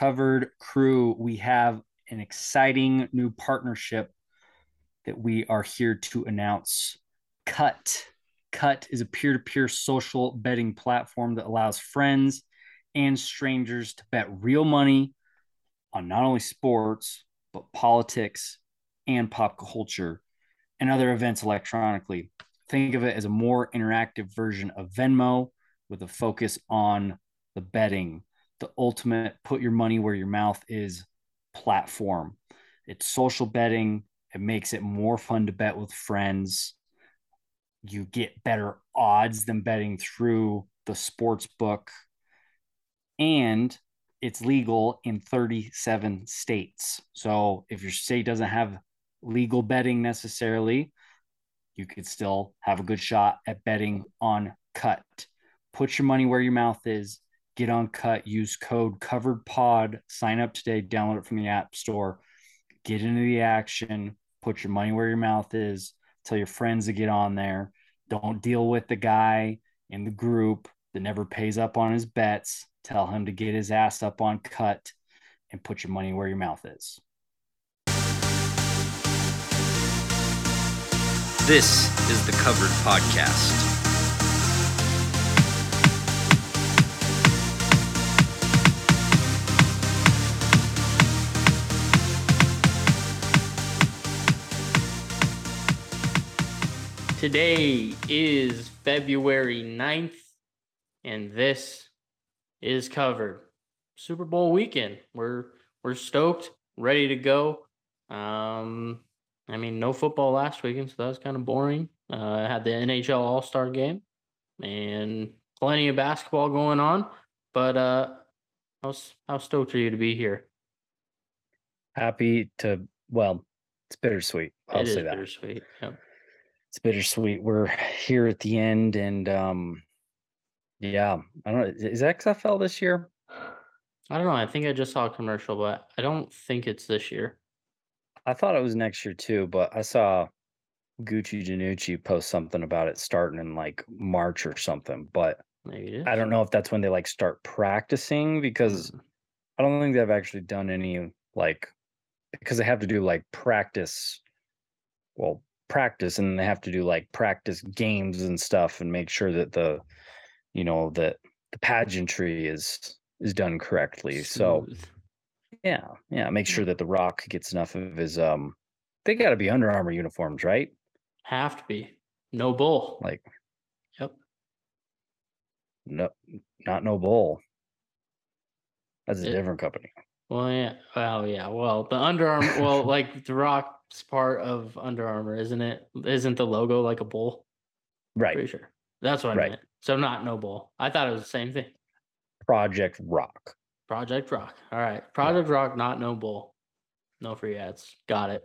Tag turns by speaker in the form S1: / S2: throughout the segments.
S1: covered crew, we have an exciting new partnership that we are here to announce. Cut. Cut is a peer to peer social betting platform that allows friends and strangers to bet real money on not only sports, but politics and pop culture and other events electronically. Think of it as a more interactive version of Venmo with a focus on the betting, the ultimate put your money where your mouth is platform. It's social betting, it makes it more fun to bet with friends. You get better odds than betting through the sports book. And it's legal in 37 states. So if your state doesn't have legal betting necessarily, you could still have a good shot at betting on cut. Put your money where your mouth is. Get on cut. Use code covered pod. Sign up today. Download it from the App Store. Get into the action. Put your money where your mouth is. Tell your friends to get on there. Don't deal with the guy in the group that never pays up on his bets. Tell him to get his ass up on cut and put your money where your mouth is.
S2: This is the Covered Podcast.
S3: Today is February 9th, and this is covered. Super Bowl weekend. We're we're stoked, ready to go. Um, I mean, no football last weekend, so that was kind of boring. Uh, I had the NHL All Star game and plenty of basketball going on. But uh, how how stoked are you to be here?
S1: Happy to. Well, it's bittersweet. I'll
S3: it
S1: say that.
S3: bittersweet. Yep.
S1: It's bittersweet. We're here at the end, and um, yeah, I don't know. Is XFL this year?
S3: I don't know. I think I just saw a commercial, but I don't think it's this year.
S1: I thought it was next year too, but I saw Gucci Danucci post something about it starting in like March or something. But
S3: Maybe.
S1: I don't know if that's when they like start practicing because
S3: Mm.
S1: I don't think they've actually done any like because they have to do like practice. Well, practice and they have to do like practice games and stuff and make sure that the you know that the pageantry is is done correctly. So yeah, yeah, make sure that the Rock gets enough of his um. They got to be Under Armour uniforms, right?
S3: have to be no bull.
S1: Like
S3: Yep.
S1: no, not no bull. That's a
S3: It-
S1: different company.
S3: Well, yeah. Well, yeah. Well, the Under Armour. well, like the Rock's part of Under Armour, isn't it? Isn't the logo like a bull?
S1: Right.
S3: Pretty sure. That's what I
S1: Right.
S3: meant. So not no bull. I thought it was the same thing.
S1: Project Rock.
S3: Project Rock. All right. Project Rock, not no bull. No free ads. Got it.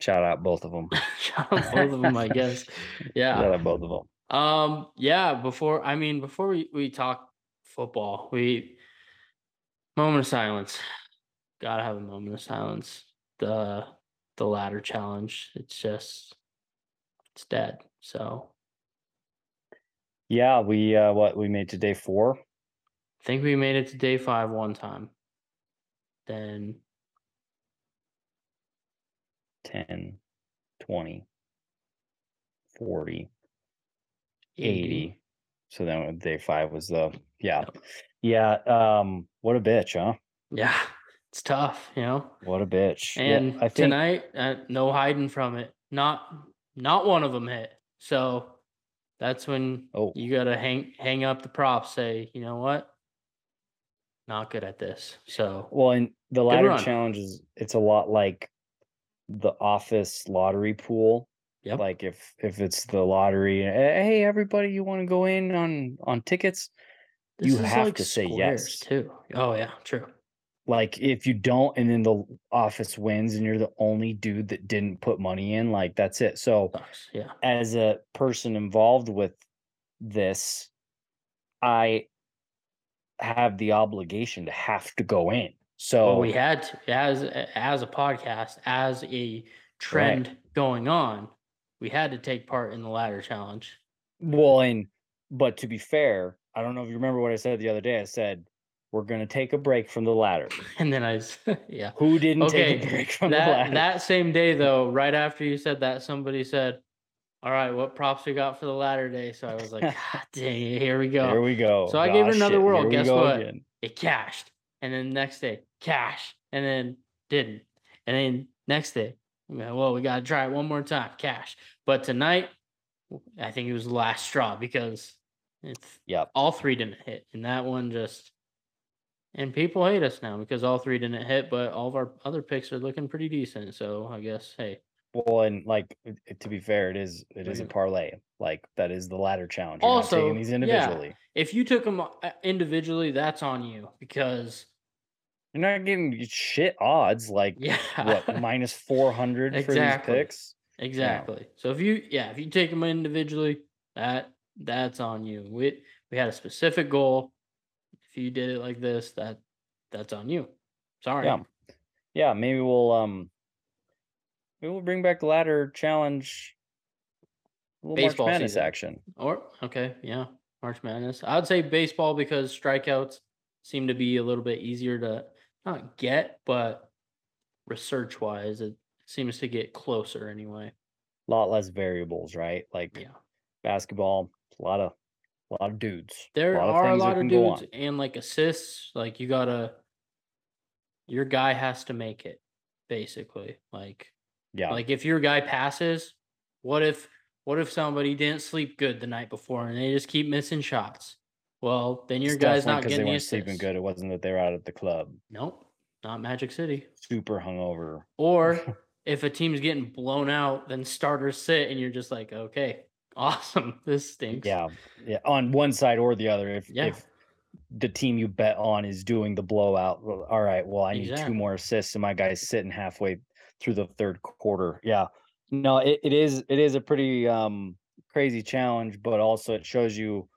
S1: Shout out both of them.
S3: Shout out both of them, I guess. Yeah.
S1: Shout out both of them.
S3: Um, yeah, before I mean, before we, we talk football, we moment of silence. Gotta have a moment of silence. The the ladder challenge. It's just it's dead. So
S1: Yeah, we uh what we made to day four.
S3: I think we made it to day five one time. Then
S1: 10, 20, 40,
S3: 80.
S1: 80. So then day five was the yeah. Yeah. Um, what a bitch, huh?
S3: Yeah, it's tough, you know.
S1: What a bitch. Yeah,
S3: And
S1: I think
S3: tonight, uh, no hiding from it. Not not one of them hit. So that's when
S1: oh
S3: you gotta hang hang up the props. Say, you know what? Not good at this. So
S1: well and the ladder challenge is it's a lot like the office lottery pool.
S3: yep.
S1: Like if if it's the lottery, "Eh, hey everybody, you want to go in on on tickets? you
S3: This is
S1: have
S3: like
S1: to say yes.
S3: too. Oh yeah, true.
S1: Like if you don't, and then the office wins, and you're the only dude that didn't put money in, like that's it. So
S3: Yeah.
S1: as a person involved with this, I have the obligation to have to go in. So
S3: Well, we had to as as a podcast, as a trend going on, we had to take part in the ladder challenge.
S1: Well, and but to be fair, I don't know if you remember what I said the other day. I said we're gonna take a break from the ladder.
S3: And then I, yeah.
S1: Who didn't take a break from the
S3: That
S1: ladder?
S3: that same day though, right after you said that, somebody said, "All right, what props we got for the latter day?" So I was like, "God dang it, here we go."
S1: Here we go.
S3: So I gave it
S1: Ah,
S3: another
S1: shit,
S3: whirl. Guess what?
S1: again.
S3: it cashed. And then next day, cash. And then didn't. And then next day, well, we got to try it one more time, cash. But tonight, I think it was the last straw because it's
S1: Yep.
S3: all three didn't hit. And that one just, and people hate us now because all three didn't hit, but all of our other picks are looking pretty decent. So I guess, hey,
S1: Well, and like to be fair, it is it is a
S3: Mhm.
S1: parlay. Like that is the ladder challenge. You're
S3: Also,
S1: taking these
S3: yeah.
S1: individually.
S3: if you took them individually, that's on you because,
S1: You're not getting shit odds like
S3: yeah.
S1: what minus four hundred for
S3: Exactly.
S1: these picks.
S3: Exactly. So if you yeah, if you take them individually, that that's on you. We we had a specific goal. If you did it like this, that that's on you. Sorry.
S1: Yeah. Yeah, maybe we'll um maybe we'll bring back ladder challenge.
S3: Baseball
S1: March Madness
S3: season.
S1: action.
S3: Or okay, yeah. March Madness. I would say baseball because strikeouts seem to be a little bit easier to not get, but research wise, it seems to get closer anyway.
S1: A lot less variables, right? Like
S3: Yeah.
S1: basketball, a lot of a lot of dudes.
S3: There
S1: of
S3: are a lot of dudes and like assists. Like you gotta, your guy has to make it, basically. Like,
S1: Yeah.
S3: like if your guy passes, what if what if somebody didn't sleep good the night before and they just keep missing shots? Well, then your
S1: It's
S3: guy's not getting
S1: they
S3: the
S1: weren't sleeping good. It wasn't that they were out at the club,
S3: Nope, not Magic City.
S1: super hungover.
S3: Or if a team's getting blown out, then starters sit and you're just like, okay, awesome, this stinks.
S1: Yeah, yeah. On one side or the other, if
S3: Yeah.
S1: if the team you bet on is doing the blowout, well, all right. Well, I need two more assists, and my guy's sitting halfway through the third quarter. Yeah, no, it, it is it is a pretty um crazy challenge, but also it shows you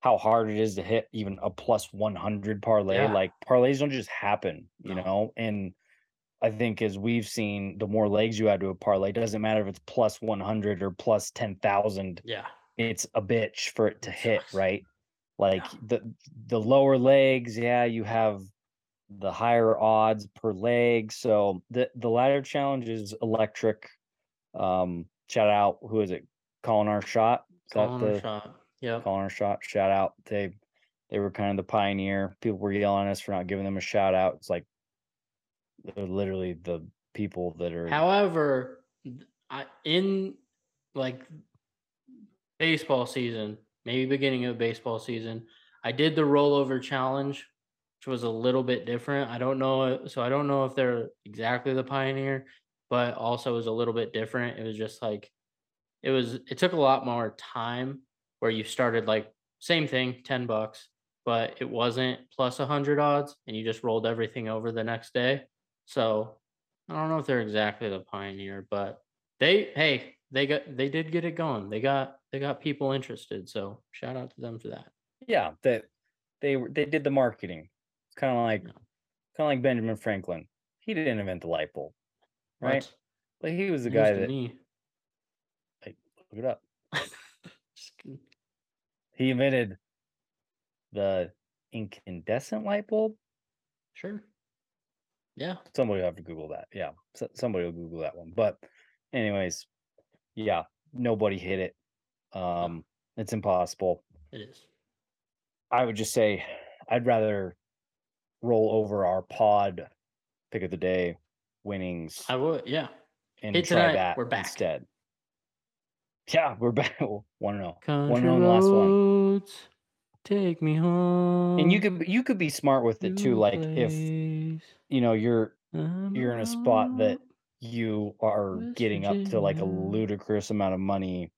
S1: how hard it is to hit even a plus one hundred parlay.
S3: Yeah.
S1: Like parlays don't just happen, you
S3: No.
S1: know, and. I think as we've seen, the more legs you add to a parlay, doesn't matter if it's plus 100 or plus 10,000
S3: Yeah.
S1: it's a bitch for it to
S3: It
S1: hit, right? Like
S3: Yeah.
S1: the the lower legs, yeah, you have the higher odds per leg. So the the ladder challenge is electric. Um, shout out, who is it? Calling our shot. Is
S3: Calling
S1: the
S3: shot. Yeah.
S1: calling our shot? Shout out. They they were kind of the pioneer. People were yelling at us for not giving them a shout out. It's like they're literally the people that are
S3: However, I in like baseball season, maybe beginning of baseball season, I did the rollover challenge, which was a little bit different. I don't know, so I don't know if they're exactly the pioneer, but also was a little bit different. It was just like it was. It took a lot more time where you started like same thing, ten bucks, but it wasn't plus a hundred odds, and you just rolled everything over the next day. So I don't know if they're exactly the pioneer, but they hey, they got they did get it going. They got they got people interested. So shout out to them for that.
S1: yeah that they were they did the marketing it's kind of like
S3: Yeah.
S1: kind of like benjamin franklin he didn't invent the light bulb right
S3: What?
S1: like he was the
S3: News
S1: guy that
S3: me.
S1: look it up he invented the incandescent light bulb
S3: Sure. Yeah.
S1: somebody will have to google that yeah so- somebody will google that one but anyways yeah nobody hit it um it's impossible
S3: It is.
S1: i would just say i'd rather roll over our pod pick of the day winnings
S3: I would. Yeah.
S1: and
S3: Hey,
S1: try that
S3: we're back.
S1: instead. Yeah, we're back. One and
S3: Country
S1: One on the last one.
S3: take me home.
S1: And you could you could be smart with it too. Like if you know you're you're in a spot that you are getting up to like a ludicrous amount of money,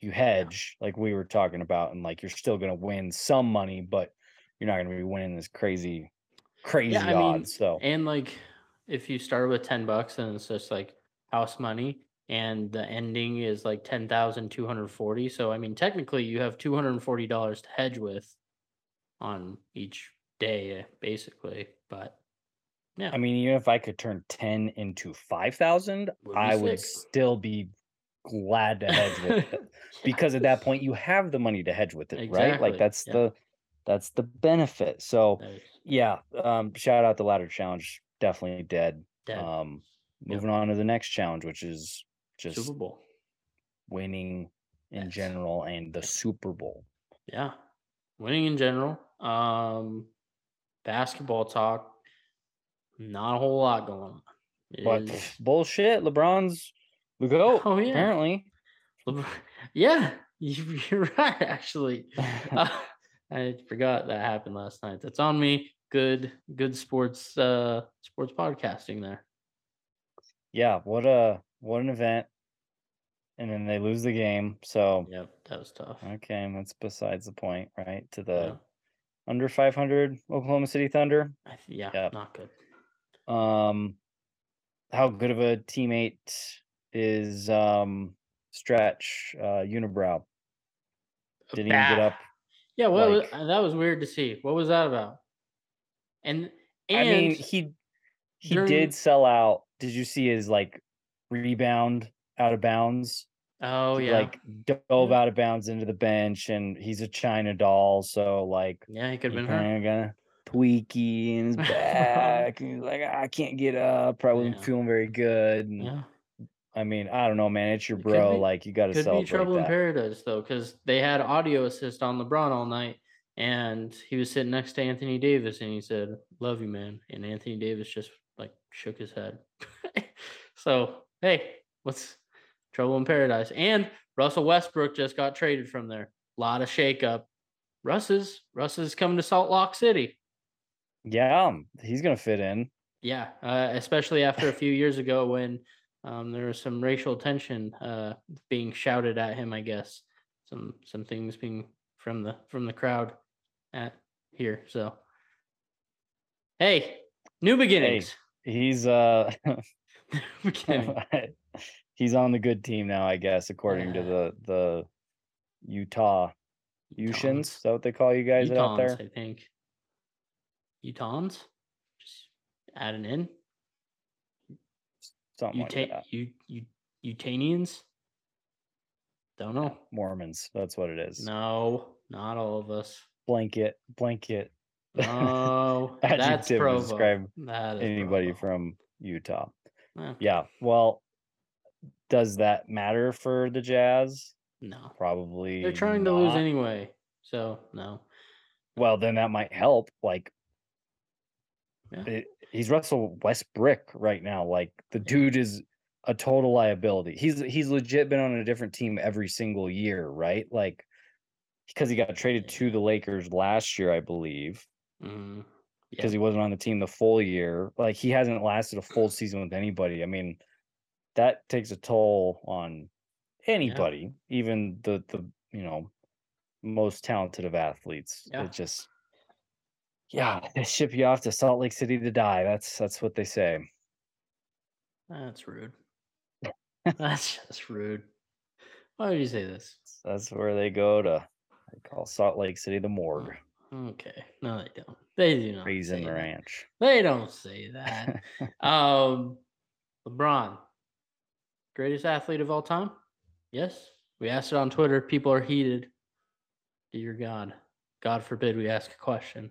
S1: you hedge like we were talking about, and like you're still gonna win some money, but you're not gonna be winning this crazy, crazy
S3: mean,
S1: odds. so
S3: And like, if you start with ten bucks and it's just like house money, and the ending is like ten thousand two hundred forty. So I mean, technically, you have two hundred and forty dollars to hedge with on each day, basically. But yeah,
S1: I mean, even if I could turn ten into five thousand,
S3: Would be
S1: I would
S3: sick.
S1: still be glad to hedge with it. because at that point you have the money to hedge with it, right? Like that's
S3: yeah.
S1: the that's the benefit. So
S3: is-
S1: yeah. Um, shout out the ladder challenge. Definitely dead.
S3: Dead.
S1: Um,
S3: Yep.
S1: moving on to the next challenge, which is just
S3: Super Bowl.
S1: winning in
S3: Yes.
S1: general and the Super Bowl.
S3: Yeah. Winning in general. Um basketball talk. Not a whole lot going on. It
S1: But
S3: is-
S1: bullshit. LeBron's the goat.
S3: Oh, yeah.
S1: Apparently.
S3: LeBron- yeah, you- you're right. Actually, Uh, I forgot that happened last night. That's on me. Good, good sports, uh, sports podcasting there.
S1: yeah. What a what an event. And then they lose the game. So
S3: Yep, that was tough.
S1: okay, that's besides the point, right? To the
S3: Yeah,
S1: under 500 Oklahoma City Thunder.
S3: Yeah,
S1: Yep.
S3: not good.
S1: Um, how good of a teammate is um Stretch uh Unibrow? Didn't even get up.
S3: Yeah, well,
S1: like-
S3: that was weird to see. What was that about? And and
S1: I mean, he he
S3: during-
S1: did sell out. Did you see his like rebound out of bounds?
S3: oh
S1: He,
S3: yeah,
S1: like dove
S3: Yeah.
S1: out of bounds into the bench, and he's a China doll, so like
S3: yeah, he could
S1: he
S3: have been hurt.
S1: kind of got a tweaky in his back, and he's like, I can't get up. Probably
S3: Yeah.
S1: feeling very good. And
S3: Yeah,
S1: I mean, I don't know, man. It's your
S3: It
S1: bro.
S3: be-
S1: like you got to
S3: could be
S1: celebrate
S3: trouble in paradise though, because they had audio assist on LeBron all night, and he was sitting next to Anthony Davis, and he said, "Love you, man," and Anthony Davis just like shook his head. so hey, what's trouble in paradise? And Russell Westbrook just got traded from there. A lot of shakeup. Russ is Russ is coming to Salt Lake City.
S1: Yeah, um, he's gonna fit in.
S3: Yeah, uh, especially after a few years ago when um, there was some racial tension uh, being shouted at him. I guess some some things being from the from the crowd at here. So, hey, new beginnings.
S1: He's uh, he's on the good team now, I guess, according to the the Utah.
S3: Utahns.
S1: Is that what they call you guys out there?
S3: I think. Utahns. Just add an in.
S1: Something like
S3: Uta-
S1: that.
S3: U- U- Utanians. Don't know.
S1: Mormons. That's what it is.
S3: No, not all of us.
S1: Blanket, blanket.
S3: No, that's Provo.
S1: describe
S3: That
S1: Anybody
S3: Provo.
S1: from Utah.
S3: Eh,
S1: Yeah. Well, does that matter for the Jazz?
S3: no,
S1: Probably.
S3: they're trying to lose anyway. So no,
S1: Well, then that might help. Like,
S3: Yeah.
S1: it- he's Russell Westbrook right now. Like, the dude is a total liability. He's he's legit been on a different team every single year, right? Like, because he got traded to the Lakers last year, I believe,
S3: mm,
S1: because he wasn't on the team the full year. Like, he hasn't lasted a full season with anybody. I mean, that takes a toll on anybody, even the the you know most talented of athletes.
S3: Yeah.
S1: It just yeah, they ship you off to Salt Lake City to die. That's that's what they say.
S3: that's rude. that's just rude. Why would you say this?
S1: That's where they go to. They call Salt Lake City the morgue.
S3: Okay, no, they don't. They do not.
S1: Raisin
S3: that.
S1: Ranch.
S3: They don't say that. um, LeBron, greatest athlete of all time. Yes, we asked it on Twitter. People are heated. Dear God, God forbid we ask a question.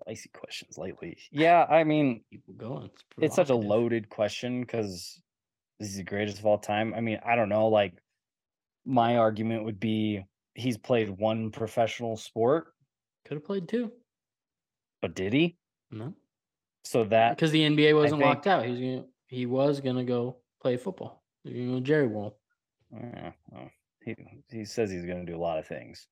S1: Spicy questions lately. Yeah, I mean,
S3: People going.
S1: it's such a loaded question because this is the greatest of all time. I mean, I don't know. Like, my argument would be he's played one professional sport,
S3: Could have played two.
S1: but did he?
S3: No,
S1: So that
S3: because the NBA wasn't
S1: think-
S3: locked out. He was gonna. He was gonna go play football. You know, Jerry World.
S1: Yeah, well, he he says he's to do a lot of things.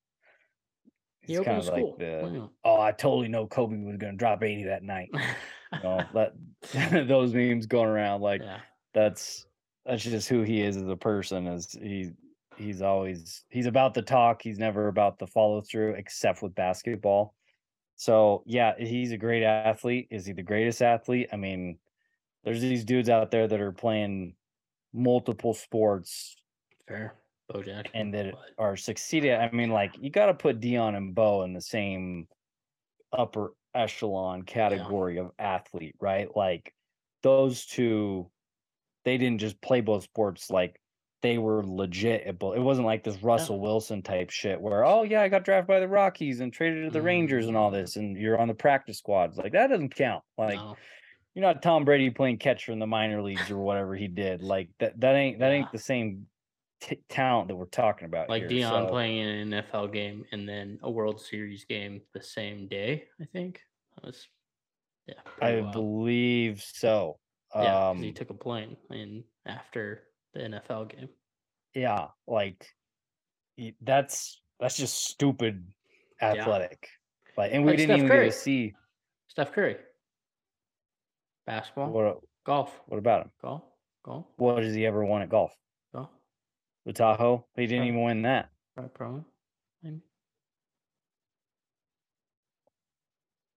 S3: He
S1: He's
S3: opened
S1: kind of
S3: school.
S1: like the oh, I totally know Kobe was going to drop eighty that night. You know, that those memes going around like
S3: yeah.
S1: that's that's just who he is as a person. Is he he's always he's about the talk. He's never about the follow through, except with basketball. So yeah, he's a great athlete. Is he the greatest athlete? I mean, there's these dudes out there that are playing multiple sports
S3: Fair. Bo Jackson.
S1: and that are succeeding. I mean, like you got to put Deion and Bo in the same upper echelon category of athlete, right? Like those two, they didn't just play both sports like they were legit. It it wasn't like this Russell Wilson type shit where, oh yeah, I got drafted by the Rockies and traded to the Rangers and all
S3: Mm.
S1: this, and you're on the practice squads. Like that doesn't count. Like
S3: No.
S1: you're not Tom Brady playing catcher in the minor leagues or whatever he did. Like that that ain't that
S3: Yeah.
S1: ain't the same t- talent that we're talking about.
S3: like
S1: here.
S3: Deion
S1: So,
S3: playing in an NFL game and then a World Series game the same day. I think that was yeah.
S1: I
S3: wild.
S1: believe so.
S3: Yeah,
S1: Um,
S3: he took a plane in after the NFL game.
S1: yeah, like that's that's just stupid athletic. Like, and we
S3: Like
S1: didn't
S3: Steph
S1: even
S3: Curry.
S1: get to see
S3: Steph Curry, basketball,
S1: what
S3: golf,
S1: what about him.
S3: golf, golf,
S1: What has he ever won at golf? The Tahoe? He didn't even win that.
S3: right, pro.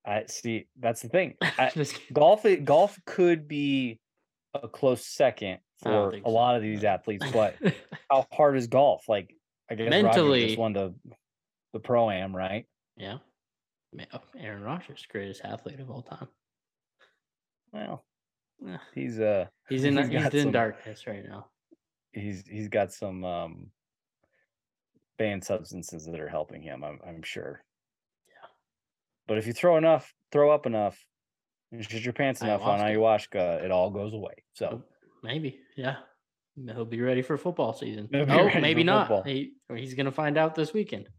S1: I see. That's the thing. I, golf, golf could be a close second for a
S3: so.
S1: lot of these athletes, but how hard is golf? Like, I guess Roger
S3: Mentally-
S1: just won the the pro am, right?
S3: yeah, oh, Aaron Rodgers, greatest athlete of all time.
S1: Well,
S3: Eh,
S1: he's uh
S3: He's in
S1: He's
S3: he's, in
S1: some-
S3: darkness right now.
S1: He's he's got some um banned substances that are helping him. I'm I'm sure.
S3: Yeah.
S1: But if you throw enough, throw up enough, and shit your pants enough on ayahuasca, it all goes away. So
S3: Oh, maybe, yeah. He'll be ready for football season.
S1: Be
S3: Oh, maybe not. He, he's gonna find out this weekend.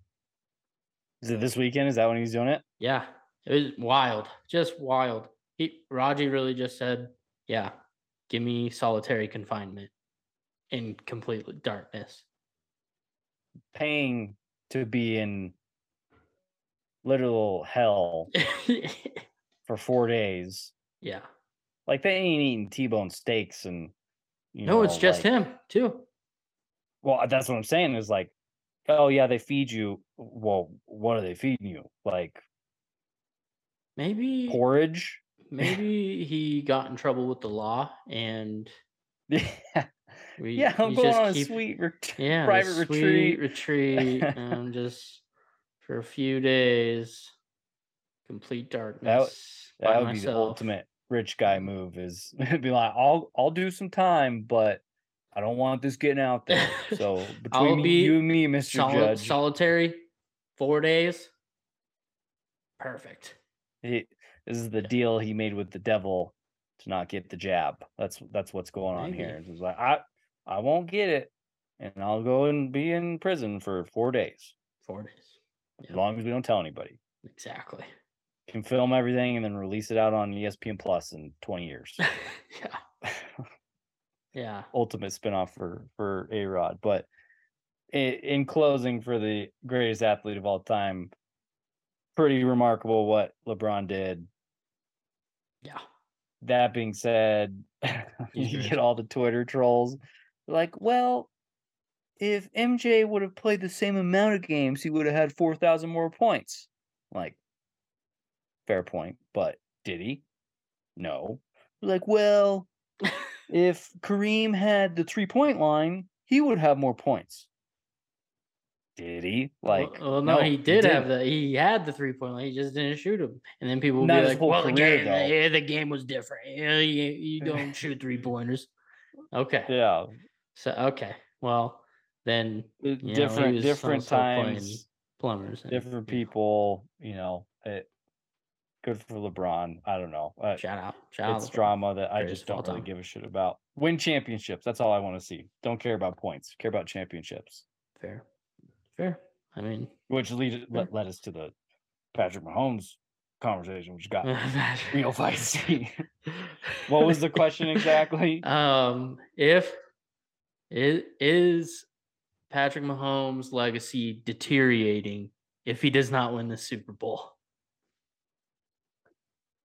S1: is it this weekend? Is that when he's doing it?
S3: Yeah, it was wild, just wild. He Raji really just said, "Yeah, give me solitary confinement in complete darkness."
S1: Paying to be in literal hell for four days.
S3: yeah.
S1: Like they ain't eating T-bone steaks and you
S3: no, it's just
S1: like-
S3: him too.
S1: Well, that's what I'm saying is like, oh yeah, they feed you. Well, what are they feeding you? Like
S3: Maybe
S1: porridge?
S3: maybe he got in trouble with the law and
S1: Yeah,
S3: we
S1: yeah. I'm going on a
S3: keep-
S1: sweet ret-
S3: yeah
S1: private
S3: sweet
S1: retreat.
S3: retreat and um, just for a few days complete darkness by
S1: That would be the ultimate rich guy move. Is be like, I'll I'll do some time, but I don't want this getting out there. So between
S3: be
S1: you and me, Mister
S3: Soli-
S1: Judge,
S3: solitary four days perfect
S1: he, this is the deal he made with the devil to not get the jab. That's that's what's going on here.
S3: Maybe.
S1: It's like I I won't get it, and I'll go and be in prison for four days
S3: four days
S1: as long as we don't tell anybody.
S3: exactly
S1: Can film everything and then release it out on ESPN Plus in twenty years.
S3: yeah yeah
S1: Ultimate spinoff for for A Rod. But in, in closing, for the greatest athlete of all time, pretty remarkable what LeBron did.
S3: yeah
S1: That being said, you get all the Twitter trolls like, well, if MJ would have played the same amount of games, he would have had 4,000 more points. Like, fair point, but did he? No. Like, well, if Kareem had the three point line, he would have more points. Did he? Like,
S3: well, well, no, he did have the he had the three point line. He just didn't shoot him. And then people
S1: Not
S3: be like, "Well, the game, yeah, eh, the game was different. Yeah, you, you don't shoot three pointers." Okay,
S1: Yeah,
S3: so okay, well then
S1: uh,
S3: you know,
S1: different different times.
S3: plumbers, and,
S1: different people, you know, it good for LeBron. I don't know. Uh,
S3: Shout out, shout out.
S1: it's
S3: LeBron.
S1: drama that I just don't really
S3: time.
S1: give a shit about. Win championships. That's all I want to see. Don't care about points. Care about championships.
S3: Fair, fair. I mean,
S1: Which lead, led, led us to the Patrick Mahomes conversation, which got real feisty. what was the question exactly?
S3: Um, if it is Patrick Mahomes' legacy deteriorating if he does not win the Super Bowl?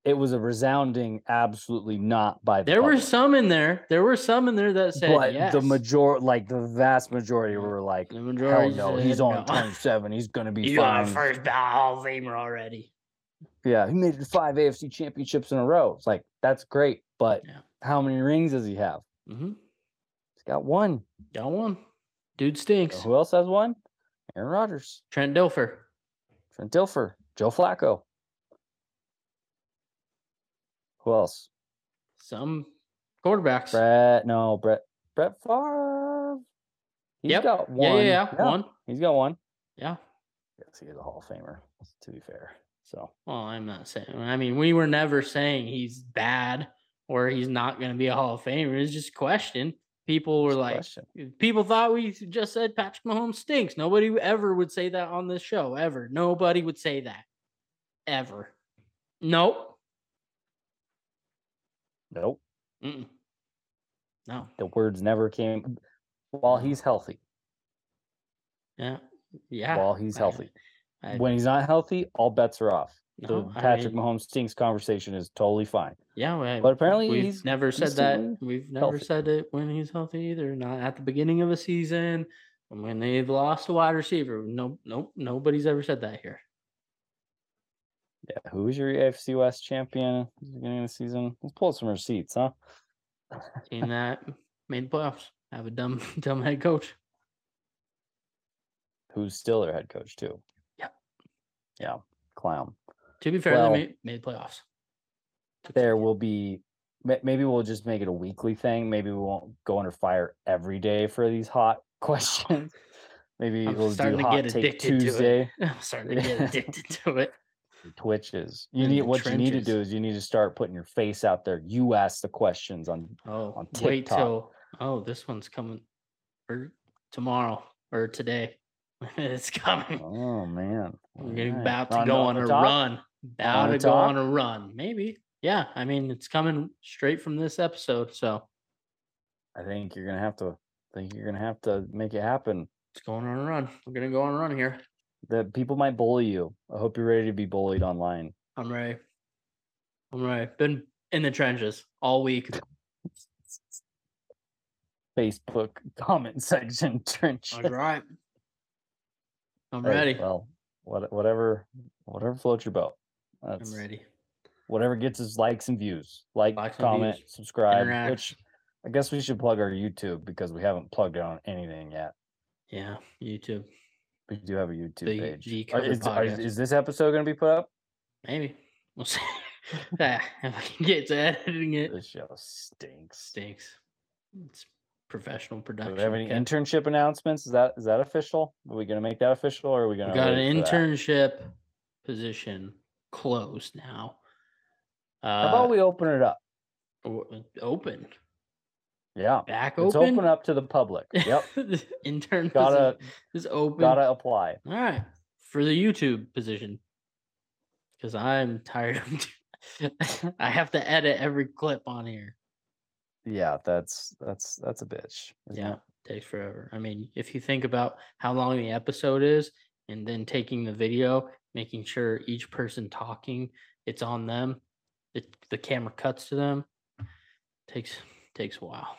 S1: It was a resounding, absolutely not by the
S3: There were some in there. There were some in there that said
S1: but
S3: yes.
S1: the major, like the vast majority, were like,
S3: The
S1: "Hell
S3: majority
S1: no,
S3: said
S1: he's on
S3: no.
S1: 27. He's gonna be
S3: You
S1: fine."
S3: first Hall of Famer already.
S1: Yeah, he made it five AFC championships in a row. It's like that's great, but
S3: Yeah.
S1: how many rings does he have?
S3: Mm-hmm.
S1: Got one.
S3: Got one. Dude
S1: So
S3: stinks.
S1: who else has one? Aaron Rodgers,
S3: Trent Dilfer.
S1: Trent Dilfer, Joe Flacco. Who else?
S3: Some quarterbacks.
S1: Brett? No, Brett. Brett Favre. He's
S3: Yep.
S1: got
S3: Yeah,
S1: one.
S3: yeah, yeah, one.
S1: He's got one.
S3: Yeah.
S1: Yes, he is a Hall of Famer. To be fair, so
S3: Well, I'm not saying. I mean, we were never saying he's bad or he's not going to be a Hall of Famer. It's just a question. People were like,
S1: question.
S3: people thought we just said Patrick Mahomes stinks. Nobody ever would say that on this show, ever. Nobody would say that, ever. Nope.
S1: nope.
S3: Mm-mm. No.
S1: The words never came. While he's healthy,
S3: Yeah. Yeah.
S1: while he's
S3: I-
S1: healthy.
S3: I-
S1: when he's not healthy, all bets are off.
S3: No,
S1: the
S3: I
S1: Patrick
S3: mean,
S1: Mahomes stinks conversation is totally fine.
S3: Yeah,
S1: But apparently
S3: we've
S1: he's-
S3: never said
S1: he's
S3: that.
S1: still
S3: We've never
S1: healthy.
S3: said it when he's healthy either. Not at the beginning of a season, and when they've lost a wide receiver. No, nope, nobody's ever said that here.
S1: Yeah, who was your AFC West champion at the beginning of the season? Let's pull some receipts, huh?
S3: Team that made the playoffs have a dumb, dumb head coach.
S1: Who's still their head coach too?
S3: Yeah.
S1: Yeah, clown.
S3: To be fair,
S1: Well,
S3: they made, made playoffs.
S1: There will be. Maybe we'll just make it a weekly thing. Maybe we won't go under fire every day for these hot questions. Maybe
S3: I'm
S1: we'll do
S3: to
S1: hot
S3: get
S1: take Tuesday.
S3: I'm starting to get addicted to it.
S1: Twitches. You need what you need to do is you need to start putting your face out there. You ask the questions on
S3: Oh,
S1: on
S3: wait till oh, this one's coming or tomorrow or today. it's coming.
S1: Oh man.
S3: We're getting about to go
S1: on
S3: on a
S1: top?
S3: run. About to go on a run. Maybe. Yeah. I mean, it's coming straight from this episode. So
S1: I think you're gonna have to. I think you're gonna have to make it happen.
S3: it's going on a run. We're gonna go on a run here.
S1: That people might bully you. I hope you're ready to be bullied online.
S3: I'm ready. I'm ready. Been in the trenches all week.
S1: Facebook comment section trench.
S3: All right. I'm
S1: Hey,
S3: ready.
S1: Well, what, whatever, whatever floats your boat. That's
S3: I'm ready.
S1: Whatever gets us likes and views. Like,
S3: Likes and
S1: comment,
S3: views.
S1: subscribe.
S3: Interact.
S1: Which I guess we should plug our YouTube because we haven't plugged it on anything yet.
S3: Yeah. YouTube.
S1: We do have a YouTube
S3: The-
S1: page.
S3: the
S1: Are-
S3: cover
S1: is, are-
S3: podcast.
S1: is this episode going to be put up?
S3: Maybe. We'll see. Ah, if I can get to editing it.
S1: This show stinks.
S3: Stinks. It's professional
S1: Do
S3: production.
S1: we have any
S3: okay?
S1: internship announcements? Is that is that official? Are we going to make that official, or are we going
S3: We
S1: to
S3: got an internship position closed now. Uh,
S1: How about we open it up?
S3: open?
S1: Yeah,
S3: Back open?
S1: open up to the public. Yep,
S3: Intern
S1: gotta
S3: is open.
S1: gotta apply.
S3: All right. For the YouTube position. Because I'm tired of I have to edit every clip on here.
S1: Yeah, that's that's that's a bitch.
S3: Yeah.
S1: it?
S3: Takes forever. I mean, if you think about how long the episode is and then taking the video, making sure each person talking, it's on them. It, the camera cuts to them. Takes takes a while.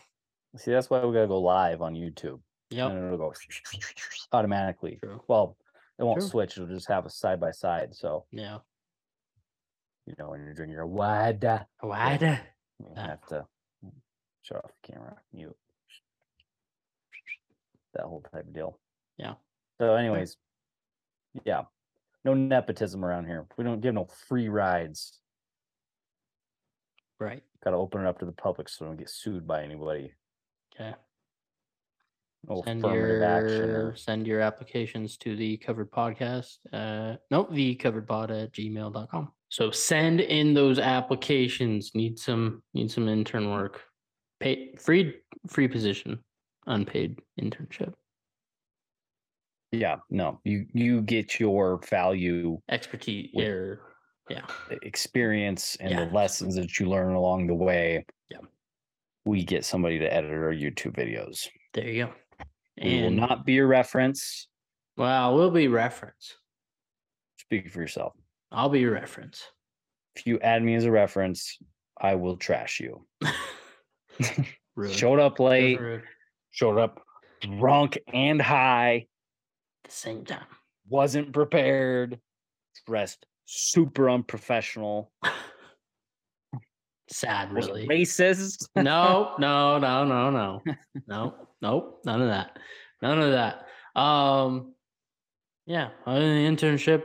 S1: See, that's why we gotta go live on YouTube.
S3: Yeah,
S1: And it'll go automatically.
S3: True.
S1: Well, it won't
S3: True.
S1: switch. It'll just have a side by side. So
S3: Yeah.
S1: you know when you're drinking your wada,
S3: Why?
S1: you
S3: Ah.
S1: have to shut off the camera, mute, that whole type of deal.
S3: Yeah.
S1: So, anyways, yeah, no nepotism around here. We don't give no free rides.
S3: Right.
S1: Got to open it up to the public so we don't get sued by anybody.
S3: Okay.
S1: No
S3: Send
S1: affirmative action.
S3: your
S1: Or,
S3: send your applications to the covered podcast. Uh nope, the covered pod at gmail.com. So send in those applications. Need some need some intern work. Paid free free position. Unpaid internship.
S1: Yeah, no, you you get your value
S3: Expertise
S1: With-
S3: or yeah.
S1: experience and
S3: Yeah.
S1: the lessons that you learn along the way.
S3: Yeah.
S1: We get somebody to edit our YouTube videos.
S3: There you go.
S1: We will
S3: And
S1: not be your reference.
S3: well, we'll be reference.
S1: Speak for yourself.
S3: I'll be your reference.
S1: If you add me as a reference, I will trash you. Showed up late, showed up drunk and high,
S3: the same time.
S1: wasn't prepared, dressed super unprofessional,
S3: Sad, really.
S1: racist.
S3: no, no, no, no, no, no, nope, none of that, none of that. Um, yeah, other than the internship,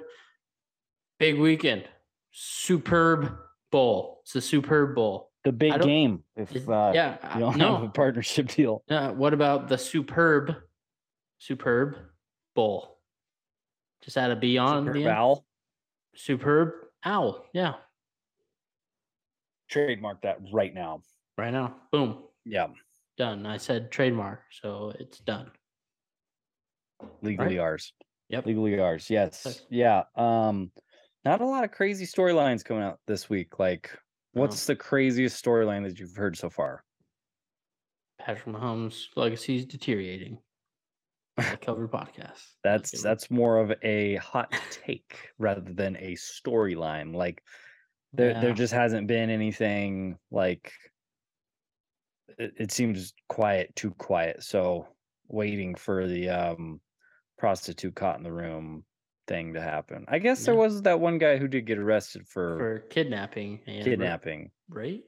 S3: big weekend, superb bowl. It's the superb bowl.
S1: The big game. If
S3: It-
S1: uh,
S3: yeah,
S1: you don't
S3: no.
S1: have a partnership deal.
S3: Uh, what about the superb superb bowl. Just add a B on
S1: Superb
S3: the end.
S1: Owl.
S3: Superb owl. Yeah.
S1: Trademark that right now.
S3: Right now. Boom.
S1: Yeah.
S3: Done. I said trademark, so it's done.
S1: Legally ours.
S3: Yep.
S1: Legally ours. Yes. Yeah. Um, not a lot of crazy storylines coming out this week. Like,
S3: No.
S1: what's the craziest storyline that you've heard so far?
S3: Patrick Mahomes' legacy is deteriorating. Cover podcast.
S1: That's that's more of a hot take rather than a storyline. Like there there just hasn't been anything like it, it seems quiet, too quiet. So waiting for the um prostitute caught in the room thing to happen. I guess there was that one guy who did get arrested for,
S3: for kidnapping and
S1: kidnapping.
S3: right?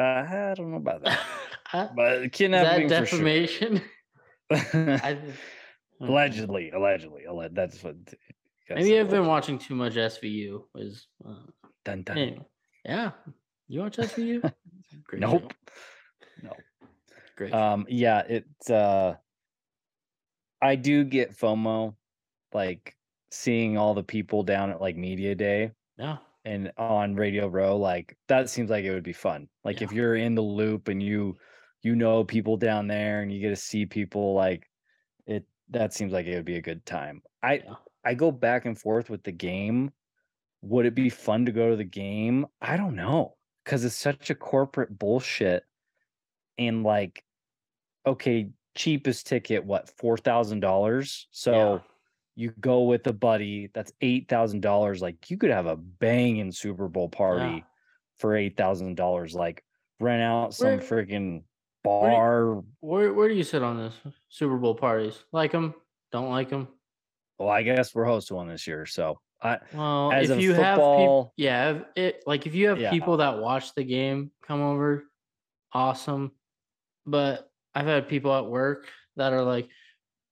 S1: I don't know about that. But
S3: is that
S1: kidnapping for sure.
S3: defamation? I,
S1: allegedly, allegedly, alle- that's what.
S3: Maybe I've been watching too much SVU. Is uh,
S1: Dun, dun.
S3: anyway. yeah. You watch SVU? Great.
S1: Nope. No.
S3: Great.
S1: Um, yeah, it's uh I do get FOMO, like seeing all the people down at like media day
S3: yeah.
S1: and on Radio Row, like that seems like it would be fun. Like if you're in the loop and you you know people down there and you get to see people like it that seems like it would be a good time. I
S3: Yeah.
S1: I go back and forth with the game. Would it be fun to go to the game? I don't know because it's such a corporate bullshit. And like, okay, cheapest ticket, what four thousand dollars? So
S3: Yeah.
S1: you go with a buddy, that's eight thousand dollars. Like you could have a banging Super Bowl party for eight thousand dollars. Like rent out some freaking
S3: where do you-
S1: bar.
S3: Where where do you sit on this Super Bowl parties? Like them? Don't like them?
S1: Well, I guess we're hosting one this year, so I
S3: Well,
S1: As
S3: if you have
S1: football-
S3: people, yeah, if it like if you have
S1: Yeah.
S3: people that watch the game come over, awesome. But I've had people at work that are like,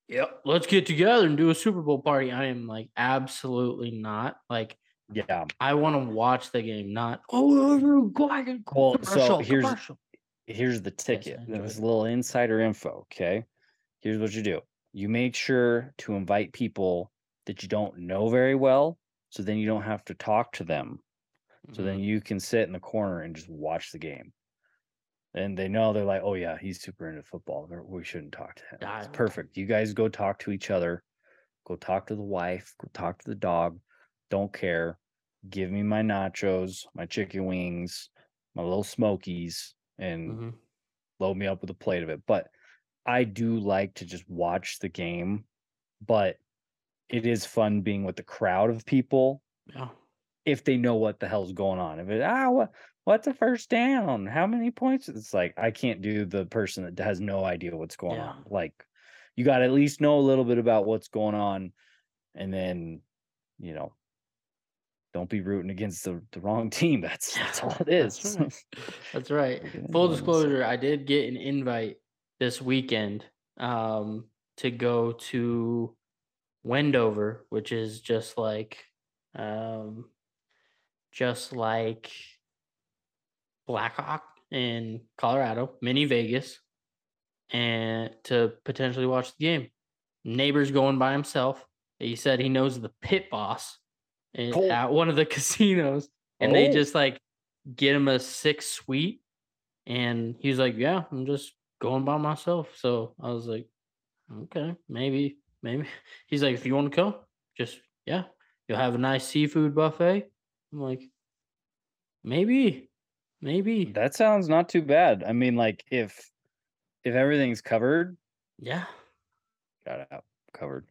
S3: "Yep, let's get together and do a Super Bowl party." I am like, absolutely not. Like,
S1: yeah.
S3: I want to watch the game, not oh, go ahead
S1: Well, so here's-
S3: commercial."
S1: Here's the ticket. There's a little insider info. Okay. Here's what you do you make sure to invite people that you don't know very well. So then you don't have to talk to them. So then
S3: Mhm.
S1: you can sit in the corner and just watch the game. And they know they're like, oh, yeah, he's super into football. We shouldn't talk to him. It's perfect. You guys go talk to each other. Go talk to the wife. Go talk to the dog. Don't care. Give me my nachos, my chicken wings, my little smokies, and
S3: Mhm.
S1: load me up with a plate of it. But I do like to just watch the game, but it is fun being with the crowd of people
S3: yeah,
S1: if they know what the hell's going on. If it ah what what's the first down? How many points? It's like I can't do the person that has no idea what's going
S3: Yeah.
S1: on. Like you got to at least know a little bit about what's going on, and then you know. Don't be rooting against the, the wrong team. That's that's all it is.
S3: That's right. Full disclosure, I did get an invite this weekend um, to go to Wendover, which is just like um, just like Blackhawk in Colorado, mini Vegas, and to potentially watch the game. Neighbor's going by himself. He said he knows the pit boss
S1: Cool.
S3: at one of the casinos, and they
S1: Oh.
S3: just like get him a six suite. And he's like, "Yeah, I'm just going by myself." So I was like, "Okay, maybe, maybe." He's like, "If you want to come, just yeah, you'll have a nice seafood buffet." I'm like, "Maybe, maybe,
S1: That sounds not too bad. I mean, like if if everything's covered,
S3: yeah."
S1: got out covered.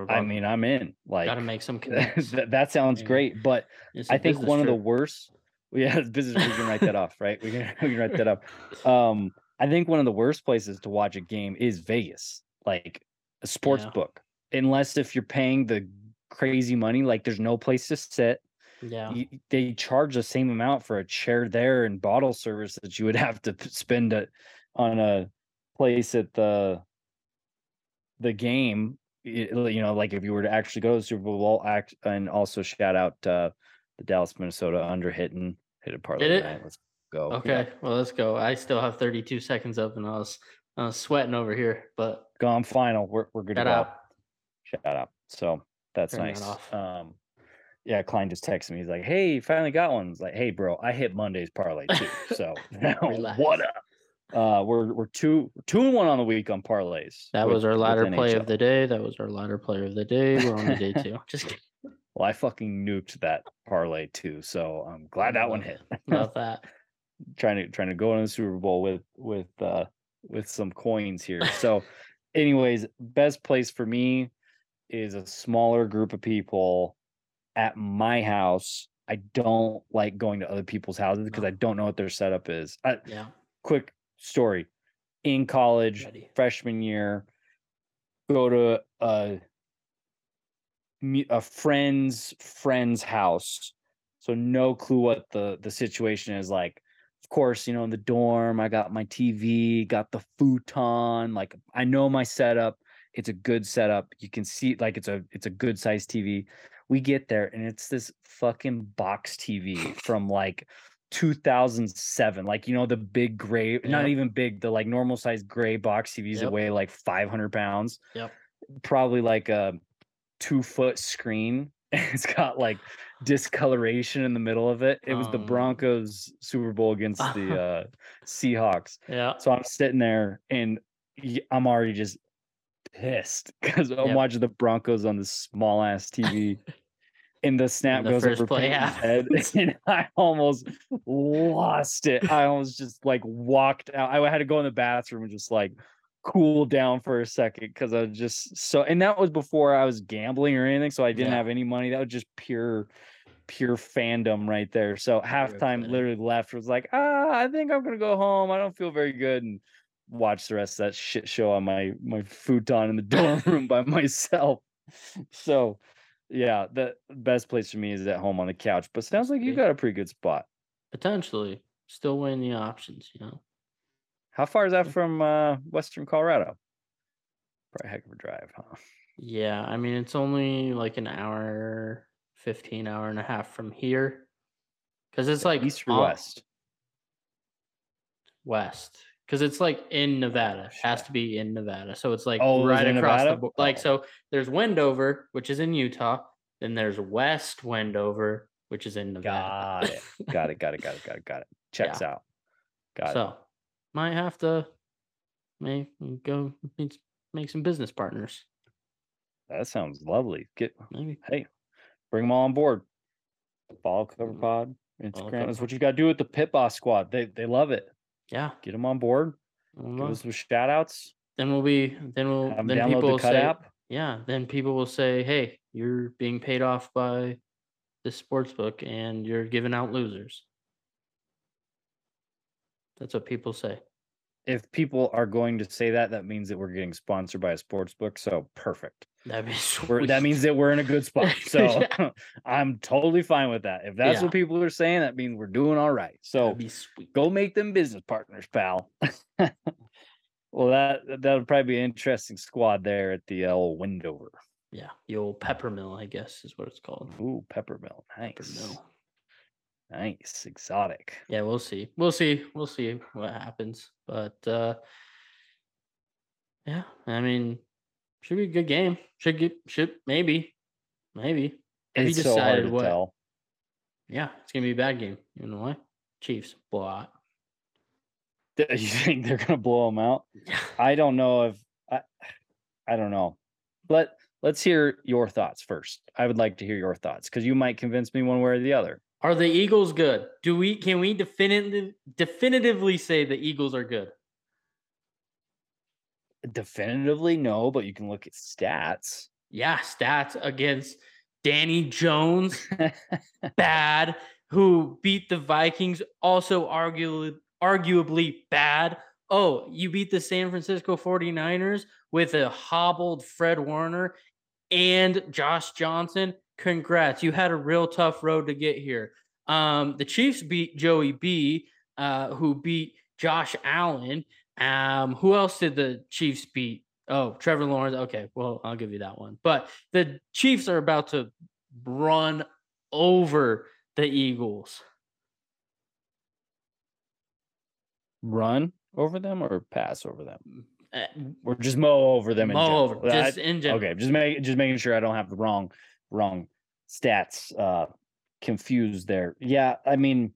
S3: Cover
S1: I mean, I'm in. Like
S3: gotta make some connects.
S1: that, that sounds
S3: Yeah.
S1: great, but I think
S3: business
S1: one of the worst. Yeah, it's business. We can write that off, right? We can we can write that up. Um, I think one of the worst places to watch a game is Vegas, like a sports
S3: Yeah.
S1: book. Unless if you're paying the crazy money, like there's no place to sit.
S3: yeah,
S1: You, they charge the same amount for a chair there and bottle service that you would have to spend it on a place at the the game. You know, like if you were to actually go to the Super Bowl, act and also shout out uh, the Dallas Minnesota under hitting hit a parlay
S3: Did it?
S1: tonight. Let's go. Yeah.
S3: Okay, well, let's go. I still have 32 seconds up, and I was I'm sweating over here, but
S1: Gone final. We're we're good
S3: shout
S1: to go.
S3: out.
S1: Shout out. So that's
S3: Turn
S1: nice.
S3: off.
S1: Um, yeah, Klein just texted me. He's like, "Hey, finally got one." It's like, "Hey, bro, I hit Monday's parlay too." So
S3: Relax.
S1: what up? Uh, we're we're two two and one on the week on parlays.
S3: That
S1: with-
S3: was our ladder play of the day. That was our ladder player of the day. We're on the day two. Just kidding.
S1: Well, I fucking nuked that parlay too, so I'm glad that one hit.
S3: Love that.
S1: trying to trying to go into the Super Bowl with with uh with some coins here. So, anyways, best place for me is a smaller group of people at my house. I don't like going to other people's houses because I don't know what their setup is. Uh,
S3: Yeah.
S1: quick story: in college,
S3: Ready.
S1: freshman year, go to a a friend's friend's house. So no clue what the the situation is like. Of course, you know, in the dorm, I got my TV, got the futon, like I know my setup. It's a good setup. You can see like it's a it's a good size TV. We get there and it's this fucking box TV from like 2007 like you know the big gray not even big the like normal size gray box tvs that weigh like 500 pounds
S3: Yep.
S1: probably like a two foot screen it's got like discoloration in the middle of it it was the
S3: Um.
S1: broncos super bowl against the uh seahawks
S3: Yeah.
S1: so i'm sitting there and i'm already just pissed because i'm
S3: Yep.
S1: watching the broncos on this small ass tv and the snap
S3: the
S1: goes
S3: first
S1: over
S3: play, yeah.
S1: head, and I almost lost it. I almost just like walked out. I had to go in the bathroom and just like cool down for a second because I was just so. And that was before I was gambling or anything, so I didn't
S3: Yeah.
S1: have any money. That was just pure, pure fandom right there. So halftime,
S3: excited.
S1: literally left was like, ah, I think I'm gonna go home. I don't feel very good and. Watch the rest of that shit show on my my futon in the dorm room by myself. So yeah, the best place for me is at home on the couch. But sounds like you got a pretty good spot.
S3: Potentially. Still weighing the options, you know.
S1: How far is that from uh, Western Colorado? Probably a heck of a drive, huh?
S3: Yeah, I mean it's only like an hour, fifteen hour and a half from here. Cause it's like
S1: East or west?
S3: West. Because it's like in Nevada. Has to be in Nevada. So it's like
S1: Oh,
S3: right
S1: in
S3: across the
S1: Nevada?
S3: board. Like
S1: Oh.
S3: so there's Wendover, which is in Utah. Then there's West Wendover, which is in Nevada.
S1: Got it. Got it. Got it. Got it. Got it. Got it. Checks out. Got it.
S3: so might have to may go meet, make some business partners.
S1: That sounds lovely. Get
S3: Maybe.
S1: hey, bring them all on board. Follow Cover
S3: Mm,
S1: Pod, Instagram.
S3: Cover
S1: That's what you got to do with the Pit Boss Squad. They they love it.
S3: Yeah.
S1: Get them on board. Give
S3: know.
S1: us some shout outs.
S3: Then we'll be then we'll
S1: 'em
S3: then people
S1: the
S3: will say
S1: app.
S3: yeah, then people will say, Hey, you're being paid off by this sports book and you're giving out losers. That's what people say.
S1: If people are going to say that, that means that we're getting sponsored by a sports book. So perfect.
S3: That'd be
S1: We're, that means that we're in a good spot. So I'm totally fine with that. If that's
S3: Yeah.
S1: what people are saying, that means we're doing all right. So go make them business partners, pal. well, that that would probably be an interesting squad there at the uh, old Wendover.
S3: Yeah. The old pepper mill, I guess is what it's called.
S1: Ooh, peppermill.
S3: Pepper
S1: Nice.
S3: mill.
S1: Nice. Exotic.
S3: Yeah, we'll see. We'll see. We'll see what happens. But uh yeah, I mean, should be a good game. Should get should maybe. Maybe. Have
S1: It's so hard
S3: decided
S1: to
S3: what-
S1: tell.
S3: Yeah, it's gonna be a bad game. You know why? Chiefs blowout.
S1: You think they're gonna blow them out? I don't know if I, I don't know. Let let's hear your thoughts first. I would like to hear your thoughts because you might convince me one way or the other.
S3: Are the Eagles good? Do we can we definitively definitively say the Eagles are good?
S1: Definitively, no, but you can look at stats.
S3: Yeah, stats against Danny Jones, bad, who beat the Vikings, also arguably arguably bad. Oh, you beat the San Francisco 49ers with a hobbled Fred Warner and Josh Johnson. Congrats. You had a real tough road to get here. Um, the Chiefs beat Joey B, uh, who beat Josh Allen. Um, who else did the Chiefs beat? Oh, Trevor Lawrence. Okay, well, I'll give you that one. But the Chiefs are about to run over the Eagles.
S1: Run over them or pass over them?
S3: Uh,
S1: Or just mow over them?
S3: mow over, just in general.
S1: okay, just make just making sure I don't have the wrong wrong stats uh confused there. Yeah, I mean,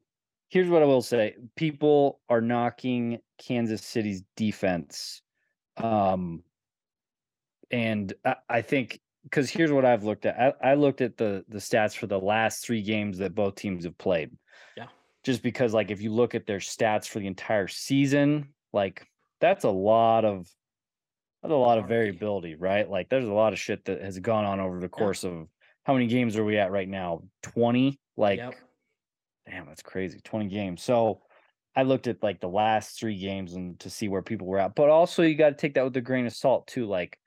S1: here's what I will say. People are knocking Kansas City's defense. Um and I, I think because here's what I've looked at. I, I looked at the the stats for the last three games that both teams have played.
S3: Yeah.
S1: Just because like if you look at their stats for the entire season, like that's a lot of that's a lot of variability, right? Like there's a lot of shit that has gone on over the course of how many games are we at right now? 20? Like
S3: Yep.
S1: damn, that's crazy. 20 games. So I looked at like the last three games and to see where people were at. But also you got to take that with a grain of salt too. Like